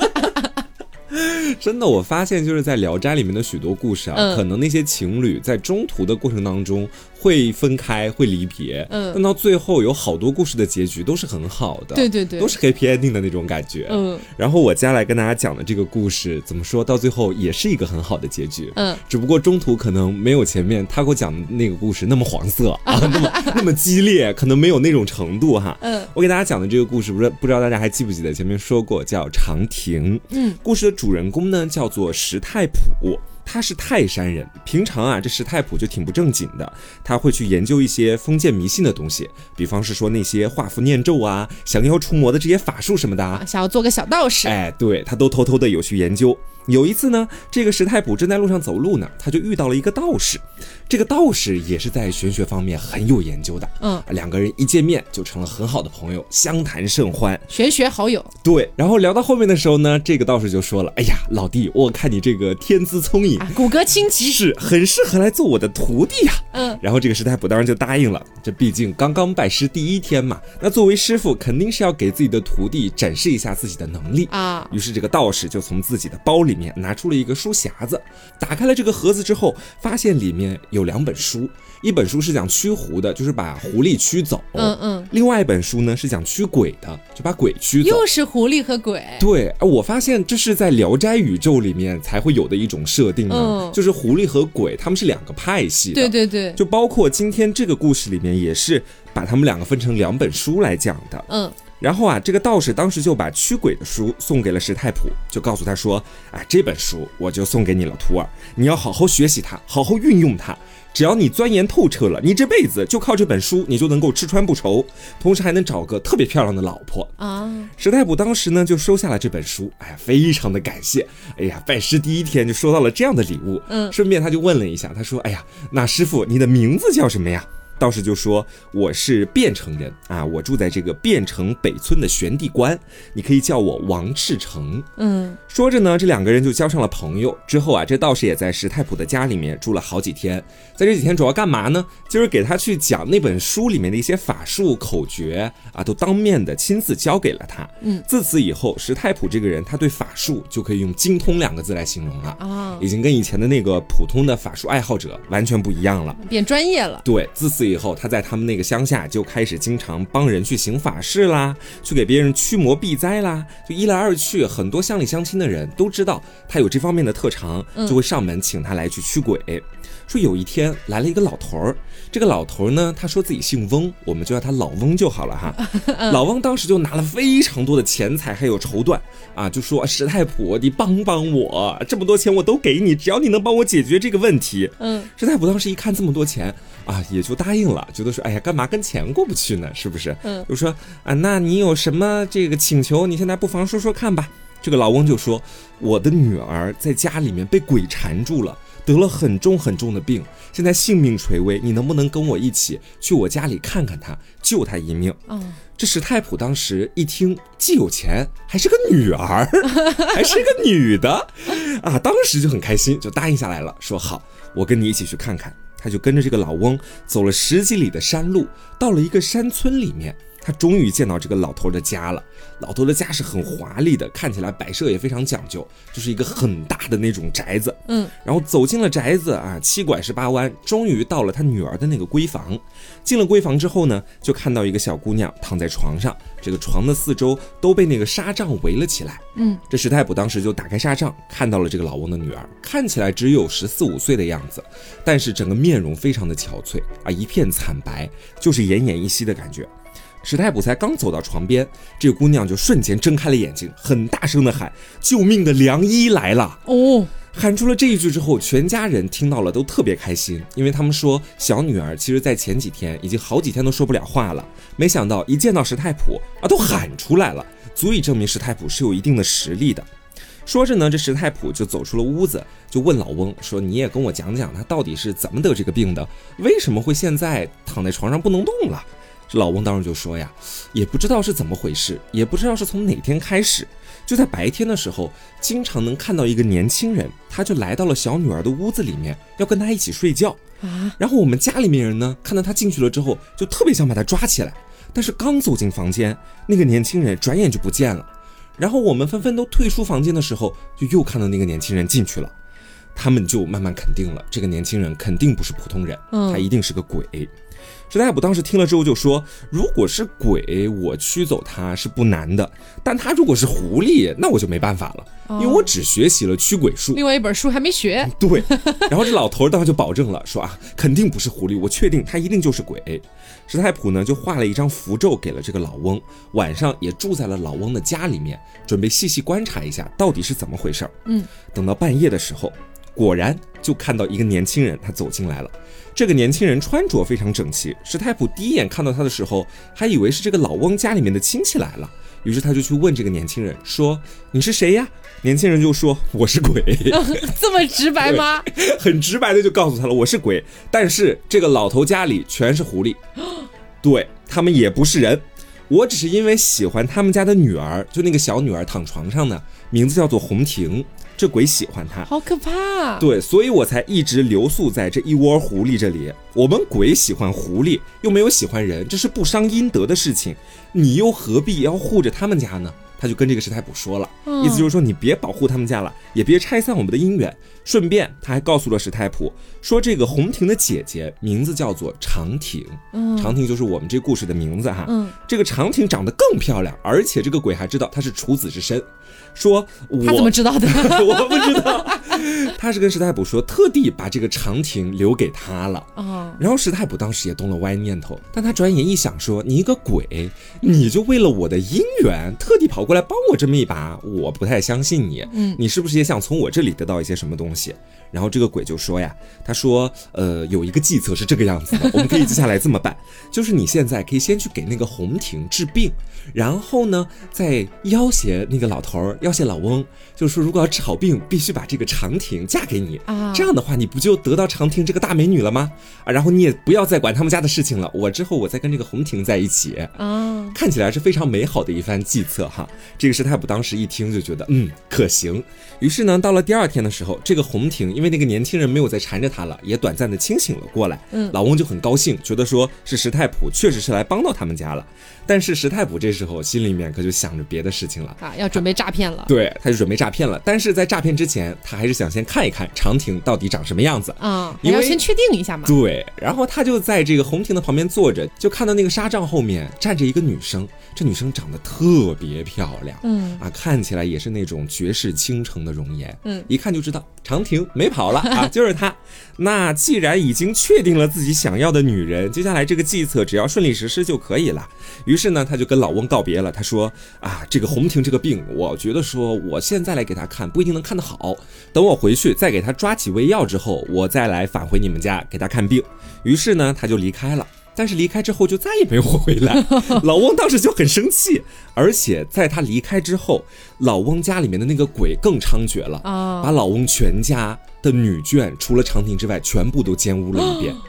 真的，我发现就是在《聊斋》里面的许多故事啊，可能那些情侣在中途的过程当中。会分开，会离别，嗯，但到最后有好多故事的结局都是很好的，对对对，都是 happy ending 的那种感觉，嗯。然后我接下来跟大家讲的这个故事，怎么说到最后也是一个很好的结局，嗯。只不过中途可能没有前面他给我讲的那个故事那么黄色啊，那 么那么激烈，可能没有那种程度哈，嗯。我给大家讲的这个故事，不知不知道大家还记不记得前面说过叫长亭，嗯。故事的主人公呢叫做石太普。他是泰山人，平常啊，这石太普就挺不正经的，他会去研究一些封建迷信的东西，比方是说那些画符念咒啊、降妖除魔的这些法术什么的，啊想要做个小道士。哎，对他都偷偷的有去研究。有一次呢，这个石太普正在路上走路呢，他就遇到了一个道士。这个道士也是在玄学方面很有研究的。嗯，两个人一见面就成了很好的朋友，相谈甚欢，玄学好友。对，然后聊到后面的时候呢，这个道士就说了：“哎呀，老弟，我看你这个天资聪颖，骨骼清奇，是很适合来做我的徒弟呀。”嗯，然后这个石太不当然就答应了。这毕竟刚刚拜师第一天嘛，那作为师傅肯定是要给自己的徒弟展示一下自己的能力啊。于是这个道士就从自己的包。里面拿出了一个书匣子，打开了这个盒子之后，发现里面有两本书，一本书是讲驱狐的，就是把狐狸驱走，嗯嗯，另外一本书呢是讲驱鬼的，就把鬼驱走。又是狐狸和鬼。对，我发现这是在《聊斋》宇宙里面才会有的一种设定呢，就是狐狸和鬼他们是两个派系。对对对，就包括今天这个故事里面也是把他们两个分成两本书来讲的。嗯。然后啊，这个道士当时就把驱鬼的书送给了石太普，就告诉他说：“哎，这本书我就送给你了，徒儿，你要好好学习它，好好运用它。只要你钻研透彻了，你这辈子就靠这本书，你就能够吃穿不愁，同时还能找个特别漂亮的老婆啊。”石太卜当时呢就收下了这本书，哎呀，非常的感谢，哎呀，拜师第一天就收到了这样的礼物，嗯，顺便他就问了一下，他说：“哎呀，那师傅你的名字叫什么呀？”道士就说：“我是汴城人啊，我住在这个汴城北村的玄地关，你可以叫我王赤诚。”嗯，说着呢，这两个人就交上了朋友。之后啊，这道士也在石太普的家里面住了好几天。在这几天主要干嘛呢？就是给他去讲那本书里面的一些法术口诀啊，都当面的亲自教给了他。嗯，自此以后，石太普这个人，他对法术就可以用精通两个字来形容了啊，已经跟以前的那个普通的法术爱好者完全不一样了，变专业了。对，自此以以后，他在他们那个乡下就开始经常帮人去行法事啦，去给别人驱魔避灾啦。就一来二去，很多乡里乡亲的人都知道他有这方面的特长，就会上门请他来去驱鬼。说有一天来了一个老头儿，这个老头儿呢，他说自己姓翁，我们就叫他老翁就好了哈。老翁当时就拿了非常多的钱财还有绸缎啊，就说石太普，你帮帮我，这么多钱我都给你，只要你能帮我解决这个问题。嗯，石太普当时一看这么多钱啊，也就答应了，觉得说，哎呀，干嘛跟钱过不去呢？是不是？嗯，就说啊，那你有什么这个请求？你现在不妨说说看吧。这个老翁就说，我的女儿在家里面被鬼缠住了。得了很重很重的病，现在性命垂危，你能不能跟我一起去我家里看看他，救他一命？嗯，这石太普当时一听，既有钱，还是个女儿，还是个女的，啊，当时就很开心，就答应下来了，说好，我跟你一起去看看。他就跟着这个老翁走了十几里的山路，到了一个山村里面。他终于见到这个老头的家了。老头的家是很华丽的，看起来摆设也非常讲究，就是一个很大的那种宅子。嗯，然后走进了宅子啊，七拐十八弯，终于到了他女儿的那个闺房。进了闺房之后呢，就看到一个小姑娘躺在床上，这个床的四周都被那个纱帐围了起来。嗯，这石太卜当时就打开纱帐，看到了这个老翁的女儿，看起来只有十四五岁的样子，但是整个面容非常的憔悴啊，一片惨白，就是奄奄一息的感觉。史太普才刚走到床边，这个姑娘就瞬间睁开了眼睛，很大声的喊：“救命的良医来了！”哦，喊出了这一句之后，全家人听到了都特别开心，因为他们说小女儿其实在前几天已经好几天都说不了话了，没想到一见到石太普啊，都喊出来了，足以证明石太普是有一定的实力的。说着呢，这石太普就走出了屋子，就问老翁说：“你也跟我讲讲，他到底是怎么得这个病的？为什么会现在躺在床上不能动了？”这老翁当时就说呀：“也不知道是怎么回事，也不知道是从哪天开始，就在白天的时候，经常能看到一个年轻人，他就来到了小女儿的屋子里面，要跟她一起睡觉。啊，然后我们家里面人呢，看到他进去了之后，就特别想把他抓起来。”但是刚走进房间，那个年轻人转眼就不见了。然后我们纷纷都退出房间的时候，就又看到那个年轻人进去了。他们就慢慢肯定了，这个年轻人肯定不是普通人，他一定是个鬼。石太卜当时听了之后就说：“如果是鬼，我驱走他是不难的；但他如果是狐狸，那我就没办法了，因为我只学习了驱鬼术，另外一本书还没学。”对。然后这老头当时就保证了，说：“啊，肯定不是狐狸，我确定他一定就是鬼。”石太普呢就画了一张符咒给了这个老翁，晚上也住在了老翁的家里面，准备细细观察一下到底是怎么回事儿。嗯，等到半夜的时候，果然就看到一个年轻人他走进来了。这个年轻人穿着非常整齐，史太普第一眼看到他的时候，还以为是这个老翁家里面的亲戚来了，于是他就去问这个年轻人说：“你是谁呀？”年轻人就说：“我是鬼。”这么直白吗？很直白的就告诉他了：“我是鬼，但是这个老头家里全是狐狸，对他们也不是人，我只是因为喜欢他们家的女儿，就那个小女儿躺床上呢，名字叫做红婷。”这鬼喜欢他，好可怕！对，所以我才一直留宿在这一窝狐狸这里。我们鬼喜欢狐狸，又没有喜欢人，这是不伤阴德的事情。你又何必要护着他们家呢？他就跟这个石太卜说了，意思就是说你别保护他们家了，也别拆散我们的姻缘。顺便他还告诉了石太卜，说这个红婷的姐姐名字叫做长亭，长亭就是我们这故事的名字哈。这个长亭长得更漂亮，而且这个鬼还知道她是处子之身。说他怎么知道的？我不知道，他是跟石太卜说，特地把这个长亭留给他了。哦，然后石太卜当时也动了歪念头，但他转眼一想，说你一个鬼，你就为了我的姻缘，特地跑过来帮我这么一把，我不太相信你。嗯，你是不是也想从我这里得到一些什么东西？然后这个鬼就说呀，他说，呃，有一个计策是这个样子的，我们可以接下来这么办，就是你现在可以先去给那个红亭治病，然后呢，再要挟那个老头儿，要挟老翁，就是说如果要治好病，必须把这个长亭嫁给你啊，这样的话你不就得到长亭这个大美女了吗？啊，然后你也不要再管他们家的事情了，我之后我再跟这个红亭在一起啊，看起来是非常美好的一番计策哈。这个师太卜当时一听就觉得嗯可行，于是呢，到了第二天的时候，这个红亭。因为那个年轻人没有再缠着他了，也短暂的清醒了过来。嗯，老翁就很高兴，觉得说是石太普确实是来帮到他们家了。但是石太普这时候心里面可就想着别的事情了啊，要准备诈骗了。对，他就准备诈骗了。但是在诈骗之前，他还是想先看一看长亭到底长什么样子啊，你要先确定一下嘛。对，然后他就在这个红亭的旁边坐着，就看到那个纱帐后面站着一个女生，这女生长得特别漂亮，嗯啊，看起来也是那种绝世倾城的容颜，嗯，一看就知道长亭没。跑了啊，就是他。那既然已经确定了自己想要的女人，接下来这个计策只要顺利实施就可以了。于是呢，他就跟老翁告别了。他说：“啊，这个红婷这个病，我觉得说我现在来给他看不一定能看得好。等我回去再给他抓几味药之后，我再来返回你们家给他看病。”于是呢，他就离开了。但是离开之后就再也没有回来，老翁当时就很生气，而且在他离开之后，老翁家里面的那个鬼更猖獗了啊，把老翁全家的女眷除了长亭之外全部都奸污了一遍。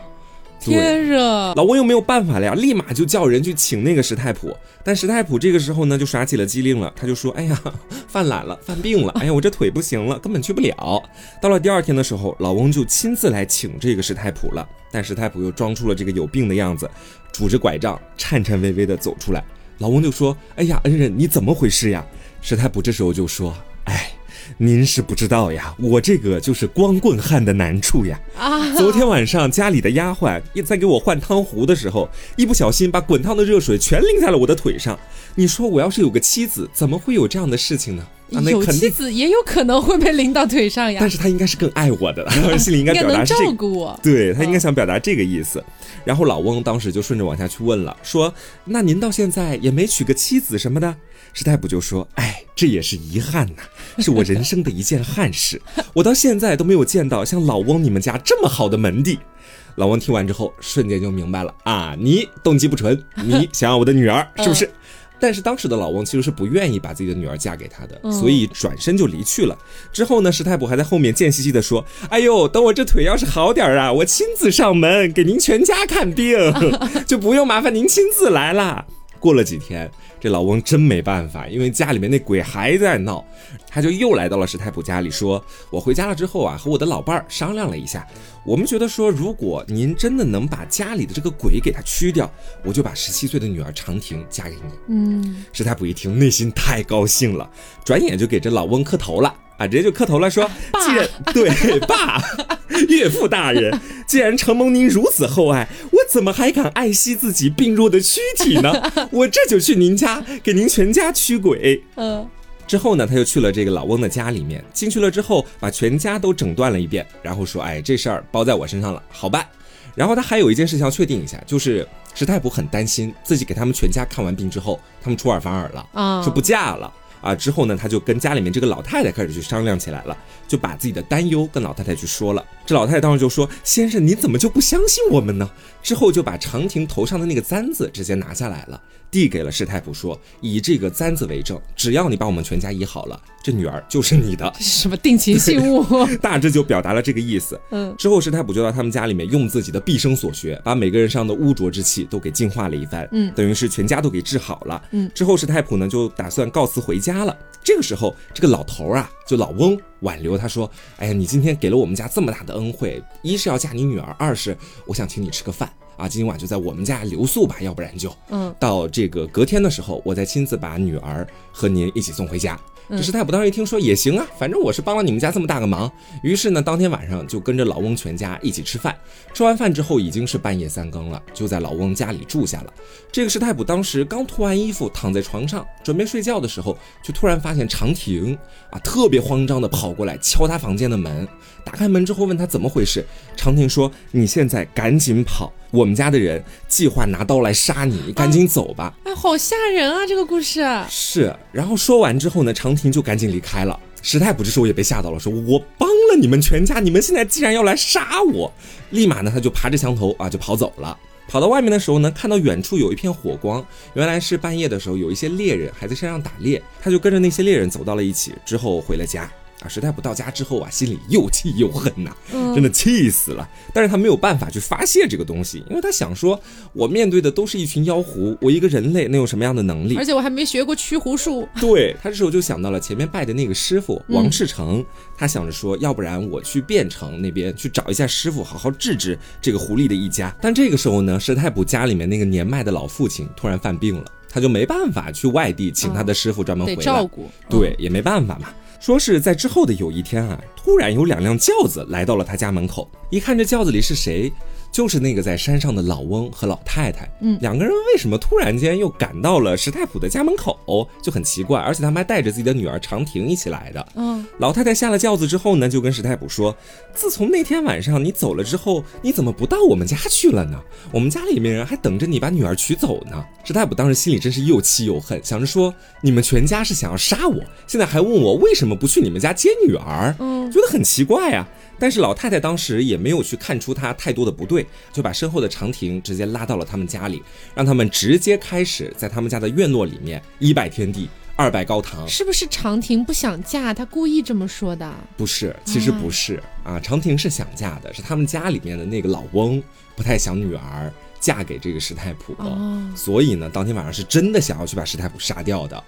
天热，老翁又没有办法了呀，立马就叫人去请那个石太普。但石太普这个时候呢，就耍起了机灵了，他就说：“哎呀，犯懒了，犯病了，哎呀，我这腿不行了，根本去不了。”到了第二天的时候，老翁就亲自来请这个石太普了。但石太普又装出了这个有病的样子，拄着拐杖，颤颤巍巍的走出来。老翁就说：“哎呀，恩人，你怎么回事呀？”石太普这时候就说：“哎。”您是不知道呀，我这个就是光棍汉的难处呀。啊，昨天晚上家里的丫鬟也在给我换汤壶的时候，一不小心把滚烫的热水全淋在了我的腿上。你说我要是有个妻子，怎么会有这样的事情呢？有妻子也有可能会被淋到腿上呀。但是他应该是更爱我的，心里应该表达是照顾我。对他应该想表达这个意思。然后老翁当时就顺着往下去问了，说：“那您到现在也没娶个妻子什么的？”石太卜就说：“哎，这也是遗憾呐，是我人生的一件憾事。我到现在都没有见到像老翁你们家这么好的门第。”老翁听完之后，瞬间就明白了啊，你动机不纯，你想要我的女儿 是不是？但是当时的老翁其实是不愿意把自己的女儿嫁给他的，所以转身就离去了。之后呢，石太普还在后面贱兮兮的说：“哎呦，等我这腿要是好点儿啊，我亲自上门给您全家看病，就不用麻烦您亲自来了。”过了几天，这老翁真没办法，因为家里面那鬼还在闹，他就又来到了石太普家里，说：“我回家了之后啊，和我的老伴儿商量了一下，我们觉得说，如果您真的能把家里的这个鬼给他驱掉，我就把十七岁的女儿长亭嫁给你。”嗯，石太普一听，内心太高兴了，转眼就给这老翁磕头了。啊，直接就磕头了，说：“既然对爸，岳父大人，既然承蒙您如此厚爱，我怎么还敢爱惜自己病弱的躯体呢？我这就去您家给您全家驱鬼。”嗯，之后呢，他就去了这个老翁的家里面，进去了之后，把全家都诊断了一遍，然后说：“哎，这事儿包在我身上了，好办。”然后他还有一件事情要确定一下，就是石太仆很担心自己给他们全家看完病之后，他们出尔反尔了，啊，说不嫁了。啊，之后呢，他就跟家里面这个老太太开始去商量起来了，就把自己的担忧跟老太太去说了。这老太太当时就说：“先生，你怎么就不相信我们呢？”之后就把长亭头上的那个簪子直接拿下来了，递给了石太仆，说：“以这个簪子为证，只要你把我们全家医好了，这女儿就是你的。”什么定情信物？大致就表达了这个意思。嗯。之后石太仆就到他们家里面，用自己的毕生所学，把每个人身上的污浊之气都给净化了一番。嗯。等于是全家都给治好了。嗯。之后石太仆呢就打算告辞回家了。这个时候，这个老头啊，就老翁挽留他说：“哎呀，你今天给了我们家这么大的恩惠，一是要嫁你女儿，二是我想请你吃个饭啊，今晚就在我们家留宿吧，要不然就嗯，到这个隔天的时候，我再亲自把女儿和您一起送回家。”这石太仆当时一听说也行啊，反正我是帮了你们家这么大个忙，于是呢，当天晚上就跟着老翁全家一起吃饭。吃完饭之后已经是半夜三更了，就在老翁家里住下了。这个师太卜当时刚脱完衣服，躺在床上准备睡觉的时候，就突然发现长亭啊，特别慌张的跑过来敲他房间的门。打开门之后问他怎么回事，长亭说：“你现在赶紧跑，我们家的人计划拿刀来杀你，你赶紧走吧。”哎，好吓人啊！这个故事是。然后说完之后呢，长亭就赶紧离开了。石太不这时候也被吓到了，说：“我帮了你们全家，你们现在既然要来杀我，立马呢他就爬着墙头啊就跑走了。跑到外面的时候呢，看到远处有一片火光，原来是半夜的时候有一些猎人还在山上打猎，他就跟着那些猎人走到了一起，之后回了家。”啊，石太仆到家之后啊，心里又气又恨呐，真的气死了。但是他没有办法去发泄这个东西，因为他想说，我面对的都是一群妖狐，我一个人类能有什么样的能力？而且我还没学过驱狐术。对他这时候就想到了前面拜的那个师傅王赤诚，他想着说，要不然我去汴城那边去找一下师傅，好好治治这个狐狸的一家。但这个时候呢，石太卜家里面那个年迈的老父亲突然犯病了，他就没办法去外地请他的师傅专门回来照顾。对，也没办法嘛。说是在之后的有一天啊，突然有两辆轿子来到了他家门口，一看这轿子里是谁。就是那个在山上的老翁和老太太，嗯，两个人为什么突然间又赶到了石太普的家门口，就很奇怪，而且他们还带着自己的女儿长亭一起来的。嗯，老太太下了轿子之后呢，就跟石太普说：“自从那天晚上你走了之后，你怎么不到我们家去了呢？我们家里面人还等着你把女儿娶走呢。”石太普当时心里真是又气又恨，想着说：“你们全家是想要杀我，现在还问我为什么不去你们家接女儿？嗯，觉得很奇怪呀。”但是老太太当时也没有去看出他太多的不对，就把身后的长亭直接拉到了他们家里，让他们直接开始在他们家的院落里面一拜天地，二拜高堂。是不是长亭不想嫁，他故意这么说的？不是，其实不是啊，长亭是想嫁的，是他们家里面的那个老翁不太想女儿。嫁给这个石太普，所以呢，当天晚上是真的想要去把石太普杀掉的。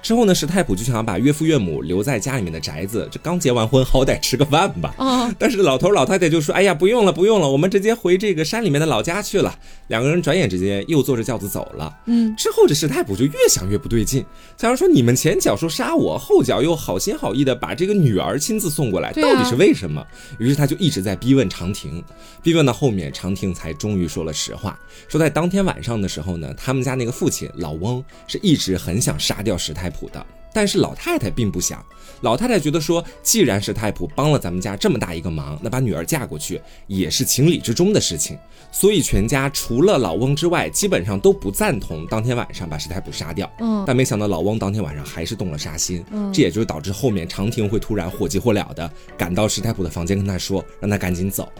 之后呢，石太普就想要把岳父岳母留在家里面的宅子，这刚结完婚，好歹吃个饭吧。但是老头老太太就说：“哎呀，不用了，不用了，我们直接回这个山里面的老家去了。”两个人转眼之间又坐着轿子走了。嗯，之后这石太普就越想越不对劲，想着说：“你们前脚说杀我，后脚又好心好意的把这个女儿亲自送过来，到底是为什么？”于是他就一直在逼问长亭，逼问到后面，长亭才终于说了实话。话说，在当天晚上的时候呢，他们家那个父亲老翁是一直很想杀掉史太普的。但是老太太并不想。老太太觉得说，既然是太普帮了咱们家这么大一个忙，那把女儿嫁过去也是情理之中的事情。所以全家除了老翁之外，基本上都不赞同当天晚上把史太普杀掉。嗯，但没想到老翁当天晚上还是动了杀心。嗯，这也就是导致后面长亭会突然火急火燎的赶到史太普的房间跟他说，让他赶紧走。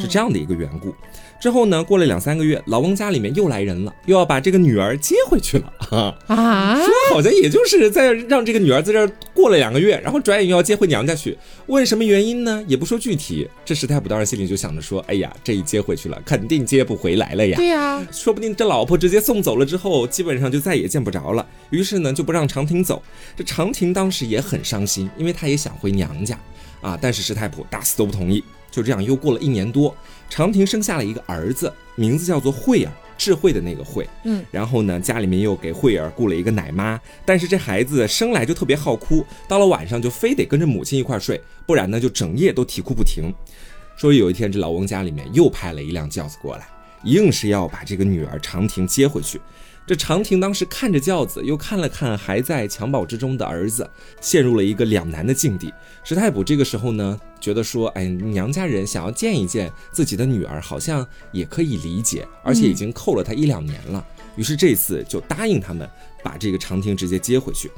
是这样的一个缘故。之后呢，过了两三个月，老翁家里面又来人了，又要把这个女儿接回去了。啊，说好像也就是在让这个女儿在这儿过了两个月，然后转眼又要接回娘家去。问什么原因呢？也不说具体。这石太仆当时心里就想着说，哎呀，这一接回去了，肯定。接不回来了呀？对呀，说不定这老婆直接送走了之后，基本上就再也见不着了。于是呢，就不让长亭走。这长亭当时也很伤心，因为他也想回娘家啊。但是石太仆打死都不同意。就这样又过了一年多，长亭生下了一个儿子，名字叫做慧儿，智慧的那个慧。嗯，然后呢，家里面又给慧儿雇了一个奶妈。但是这孩子生来就特别好哭，到了晚上就非得跟着母亲一块睡，不然呢就整夜都啼哭不停。说有一天，这老翁家里面又派了一辆轿子过来，硬是要把这个女儿长亭接回去。这长亭当时看着轿子，又看了看还在襁褓之中的儿子，陷入了一个两难的境地。石太卜这个时候呢，觉得说，哎，娘家人想要见一见自己的女儿，好像也可以理解，而且已经扣了他一两年了。于是这次就答应他们，把这个长亭直接接回去。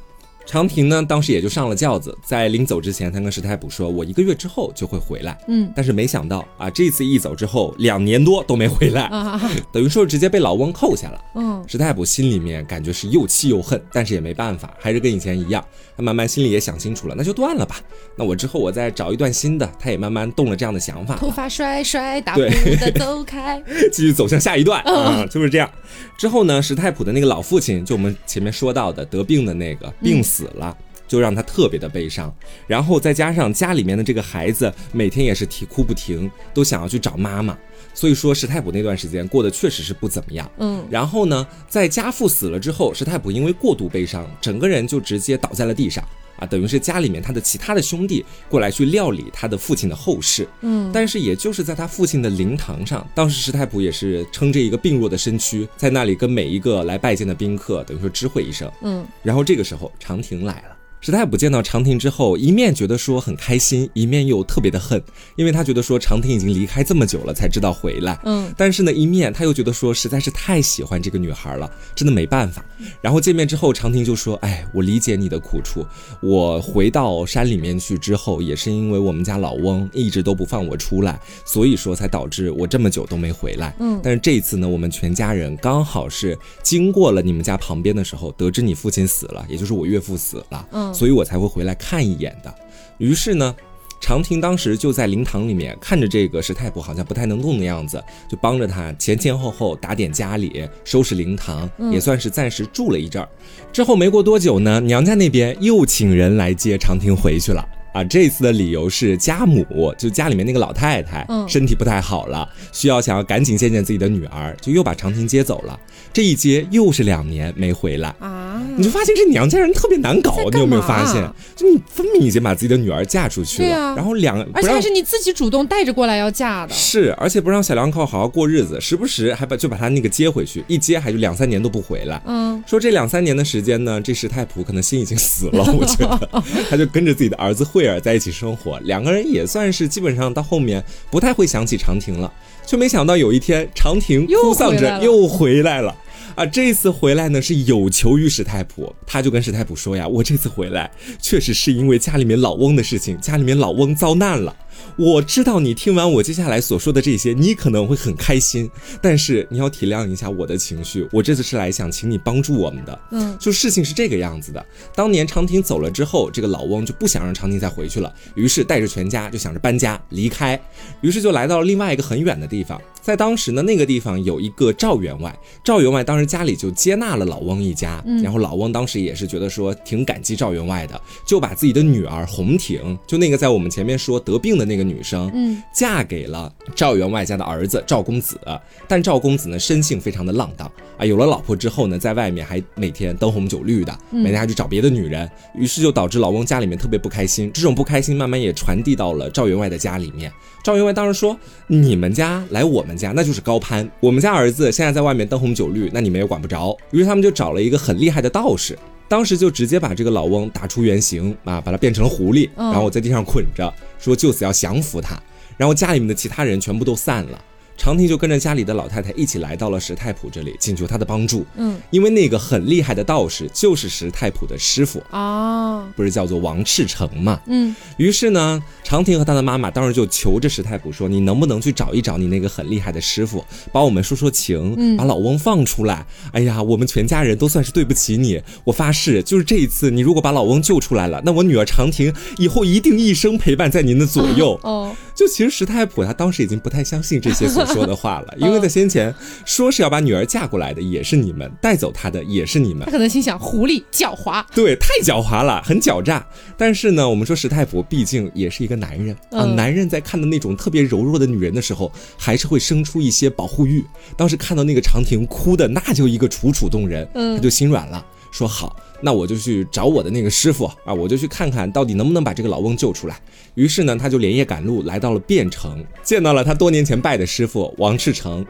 长亭呢，当时也就上了轿子，在临走之前，他跟石太卜说：“我一个月之后就会回来。”嗯，但是没想到啊，这次一走之后，两年多都没回来，等于说直接被老翁扣下了。嗯，石太卜心里面感觉是又气又恨，但是也没办法，还是跟以前一样。他慢慢心里也想清楚了，那就断了吧。那我之后我再找一段新的。他也慢慢动了这样的想法。头发甩甩，大步的走开，继续走向下一段啊，就是这样。之后呢，石太卜的那个老父亲，就我们前面说到的得病的那个病死。死了，就让他特别的悲伤，然后再加上家里面的这个孩子每天也是啼哭不停，都想要去找妈妈，所以说石太卜那段时间过得确实是不怎么样。嗯，然后呢，在家父死了之后，石太卜因为过度悲伤，整个人就直接倒在了地上啊，等于是家里面他的其他的兄弟过来去料理他的父亲的后事。嗯，但是也就是在他父亲的灵堂上，当时石太璞也是撑着一个病弱的身躯，在那里跟每一个来拜见的宾客等于说知会一声。嗯，然后这个时候长亭来了。石太卜见到长亭之后，一面觉得说很开心，一面又特别的恨，因为他觉得说长亭已经离开这么久了才知道回来，嗯，但是呢，一面他又觉得说实在是太喜欢这个女孩了，真的没办法。然后见面之后，长亭就说：“哎，我理解你的苦处，我回到山里面去之后，也是因为我们家老翁一直都不放我出来，所以说才导致我这么久都没回来。嗯，但是这一次呢，我们全家人刚好是经过了你们家旁边的时候，得知你父亲死了，也就是我岳父死了，嗯。”所以我才会回来看一眼的。于是呢，长亭当时就在灵堂里面看着这个石太婆好像不太能动的样子，就帮着他前前后后打点家里，收拾灵堂，也算是暂时住了一阵儿。之后没过多久呢，娘家那边又请人来接长亭回去了。啊，这次的理由是家母，就家里面那个老太太，身体不太好了，需要想要赶紧见见自己的女儿，就又把长亭接走了。这一接又是两年没回来啊！你就发现这娘家人特别难搞，你有没有发现？就你分明已经把自己的女儿嫁出去了，然后两而且还是你自己主动带着过来要嫁的，是，而且不让小两口好好过日子，时不时还把就把他那个接回去，一接还就两三年都不回来。嗯，说这两三年的时间呢，这石太仆可能心已经死了，我觉得 他就跟着自己的儿子慧儿在一起生活，两个人也算是基本上到后面不太会想起长亭了。却没想到有一天长亭哭丧着又回来了，啊，这次回来呢是有求于史太仆，他就跟史太仆说呀，我这次回来确实是因为家里面老翁的事情，家里面老翁遭难了。我知道你听完我接下来所说的这些，你可能会很开心，但是你要体谅一下我的情绪。我这次是来想请你帮助我们的。嗯，就事情是这个样子的。当年长亭走了之后，这个老翁就不想让长亭再回去了，于是带着全家就想着搬家离开，于是就来到了另外一个很远的地方。在当时呢，那个地方有一个赵员外，赵员外当时家里就接纳了老翁一家，然后老翁当时也是觉得说挺感激赵员外的，就把自己的女儿红婷，就那个在我们前面说得病的那个女生，嗯，嫁给了赵员外家的儿子赵公子。但赵公子呢，生性非常的浪荡啊，有了老婆之后呢，在外面还每天灯红酒绿的，每天还去找别的女人，于是就导致老翁家里面特别不开心。这种不开心慢慢也传递到了赵员外的家里面。赵员外当时说：“你们家来我们家，那就是高攀。我们家儿子现在在外面灯红酒绿，那你们也管不着。”于是他们就找了一个很厉害的道士。当时就直接把这个老翁打出原形啊，把他变成了狐狸，然后我在地上捆着，说就此要降服他。然后家里面的其他人全部都散了。长亭就跟着家里的老太太一起来到了石太普这里，请求他的帮助。嗯，因为那个很厉害的道士就是石太普的师傅啊，不是叫做王赤诚嘛。嗯，于是呢，长亭和他的妈妈当时就求着石太普说：“你能不能去找一找你那个很厉害的师傅，帮我们说说情，把老翁放出来？哎呀，我们全家人都算是对不起你。我发誓，就是这一次，你如果把老翁救出来了，那我女儿长亭以后一定一生陪伴在您的左右。”哦，就其实石太普他当时已经不太相信这些所。说的话了，因为在先前说是要把女儿嫁过来的也是你们，带走她的也是你们。他可能心想狐狸狡猾，对，太狡猾了，很狡诈。但是呢，我们说石太普毕竟也是一个男人啊，男人在看到那种特别柔弱的女人的时候，还是会生出一些保护欲。当时看到那个长亭哭的那就一个楚楚动人，他就心软了，说好。那我就去找我的那个师傅啊，我就去看看到底能不能把这个老翁救出来。于是呢，他就连夜赶路来到了汴城，见到了他多年前拜的师傅王赤诚。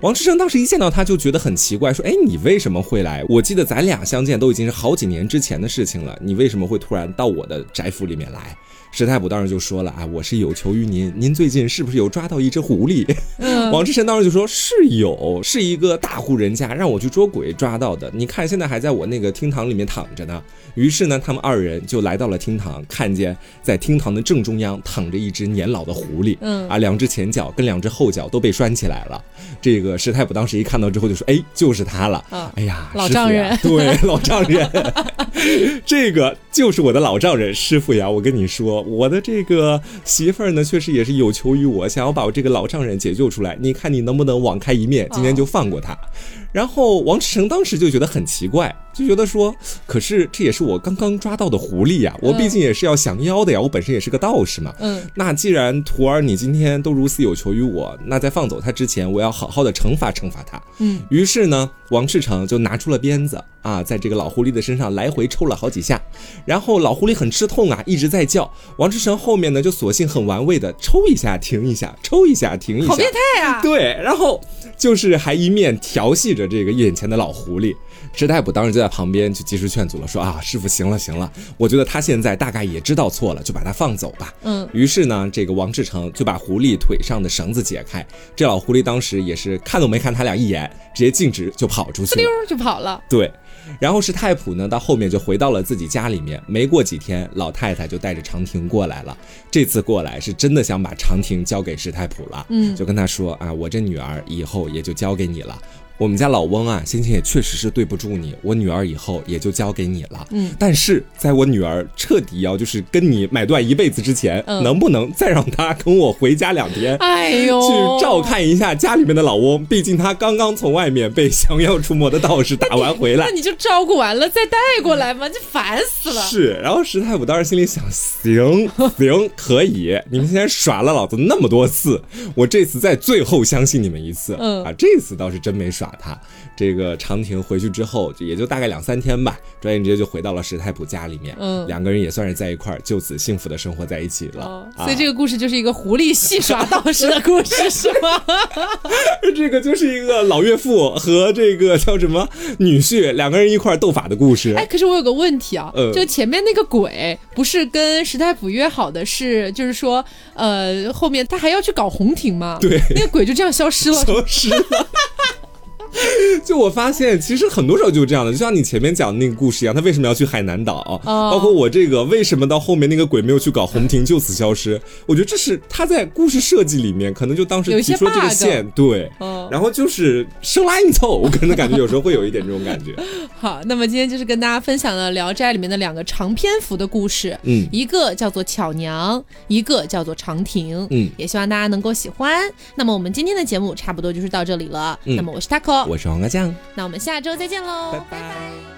王赤诚当时一见到他就觉得很奇怪，说：“哎，你为什么会来？我记得咱俩相见都已经是好几年之前的事情了，你为什么会突然到我的宅府里面来？”石太卜当时就说了啊，我是有求于您，您最近是不是有抓到一只狐狸？王志成当时就说是有，是一个大户人家让我去捉鬼抓到的。你看现在还在我那个厅堂里面躺着呢。于是呢，他们二人就来到了厅堂，看见在厅堂的正中央躺着一只年老的狐狸，嗯啊，两只前脚跟两只后脚都被拴起来了。这个石太卜当时一看到之后就说，哎，就是他了。哎呀，老丈人，对，老丈人，这个就是我的老丈人师傅呀。我跟你说。我的这个媳妇儿呢，确实也是有求于我，想要把我这个老丈人解救出来。你看你能不能网开一面，今天就放过他。然后王志成当时就觉得很奇怪。就觉得说，可是这也是我刚刚抓到的狐狸呀，我毕竟也是要降妖的呀，我本身也是个道士嘛。嗯，那既然徒儿你今天都如此有求于我，那在放走他之前，我要好好的惩罚惩罚他。嗯，于是呢，王赤诚就拿出了鞭子啊，在这个老狐狸的身上来回抽了好几下，然后老狐狸很吃痛啊，一直在叫。王赤诚后面呢，就索性很玩味的抽一下停一下，抽一下停一下，好变态啊！对，然后就是还一面调戏着这个眼前的老狐狸。石太卜当时就在旁边就及时劝阻了，说啊，师傅行了行了，我觉得他现在大概也知道错了，就把他放走吧。嗯，于是呢，这个王志成就把狐狸腿上的绳子解开，这老狐狸当时也是看都没看他俩一眼，直接径直就跑出去，溜就跑了。对，然后是太普呢，到后面就回到了自己家里面，没过几天，老太太就带着长亭过来了。这次过来是真的想把长亭交给石太普了，嗯，就跟他说啊，我这女儿以后也就交给你了。我们家老翁啊，先前也确实是对不住你，我女儿以后也就交给你了。嗯，但是在我女儿彻底要就是跟你买断一辈子之前，能不能再让她跟我回家两天？哎呦，去照看一下家里面的老翁，毕竟他刚刚从外面被降妖除魔的道士打完回来。那你就照顾完了再带过来嘛，就烦死了。是，然后石太武当时心里想：行 行，可以，你们今天耍了老子那么多次，我这次再最后相信你们一次。嗯啊，这次倒是真没耍。打他，这个长亭回去之后，就也就大概两三天吧，转眼直接就回到了石太普家里面。嗯，两个人也算是在一块儿，就此幸福的生活在一起了。所以这个故事就是一个狐狸戏耍道士的故事，是吗？这个就是一个老岳父和这个叫什么女婿两个人一块儿斗法的故事。哎，可是我有个问题啊，就前面那个鬼不是跟石太普约好的是，就是说，呃，后面他还要去搞红亭吗？对，那个鬼就这样消失了，消失了。就我发现，其实很多时候就是这样的，就像你前面讲的那个故事一样，他为什么要去海南岛？包括我这个为什么到后面那个鬼没有去搞红亭，就此消失？我觉得这是他在故事设计里面可能就当时提出这个线，对，然后就是生拉硬凑，我个人的感觉有时候会有一点这种感觉。好，那么今天就是跟大家分享了《聊斋》里面的两个长篇幅的故事，嗯，一个叫做巧娘，一个叫做长亭，嗯，也希望大家能够喜欢。那么我们今天的节目差不多就是到这里了，那么我是 taco。我是黄瓜酱，那我们下周再见喽，拜拜。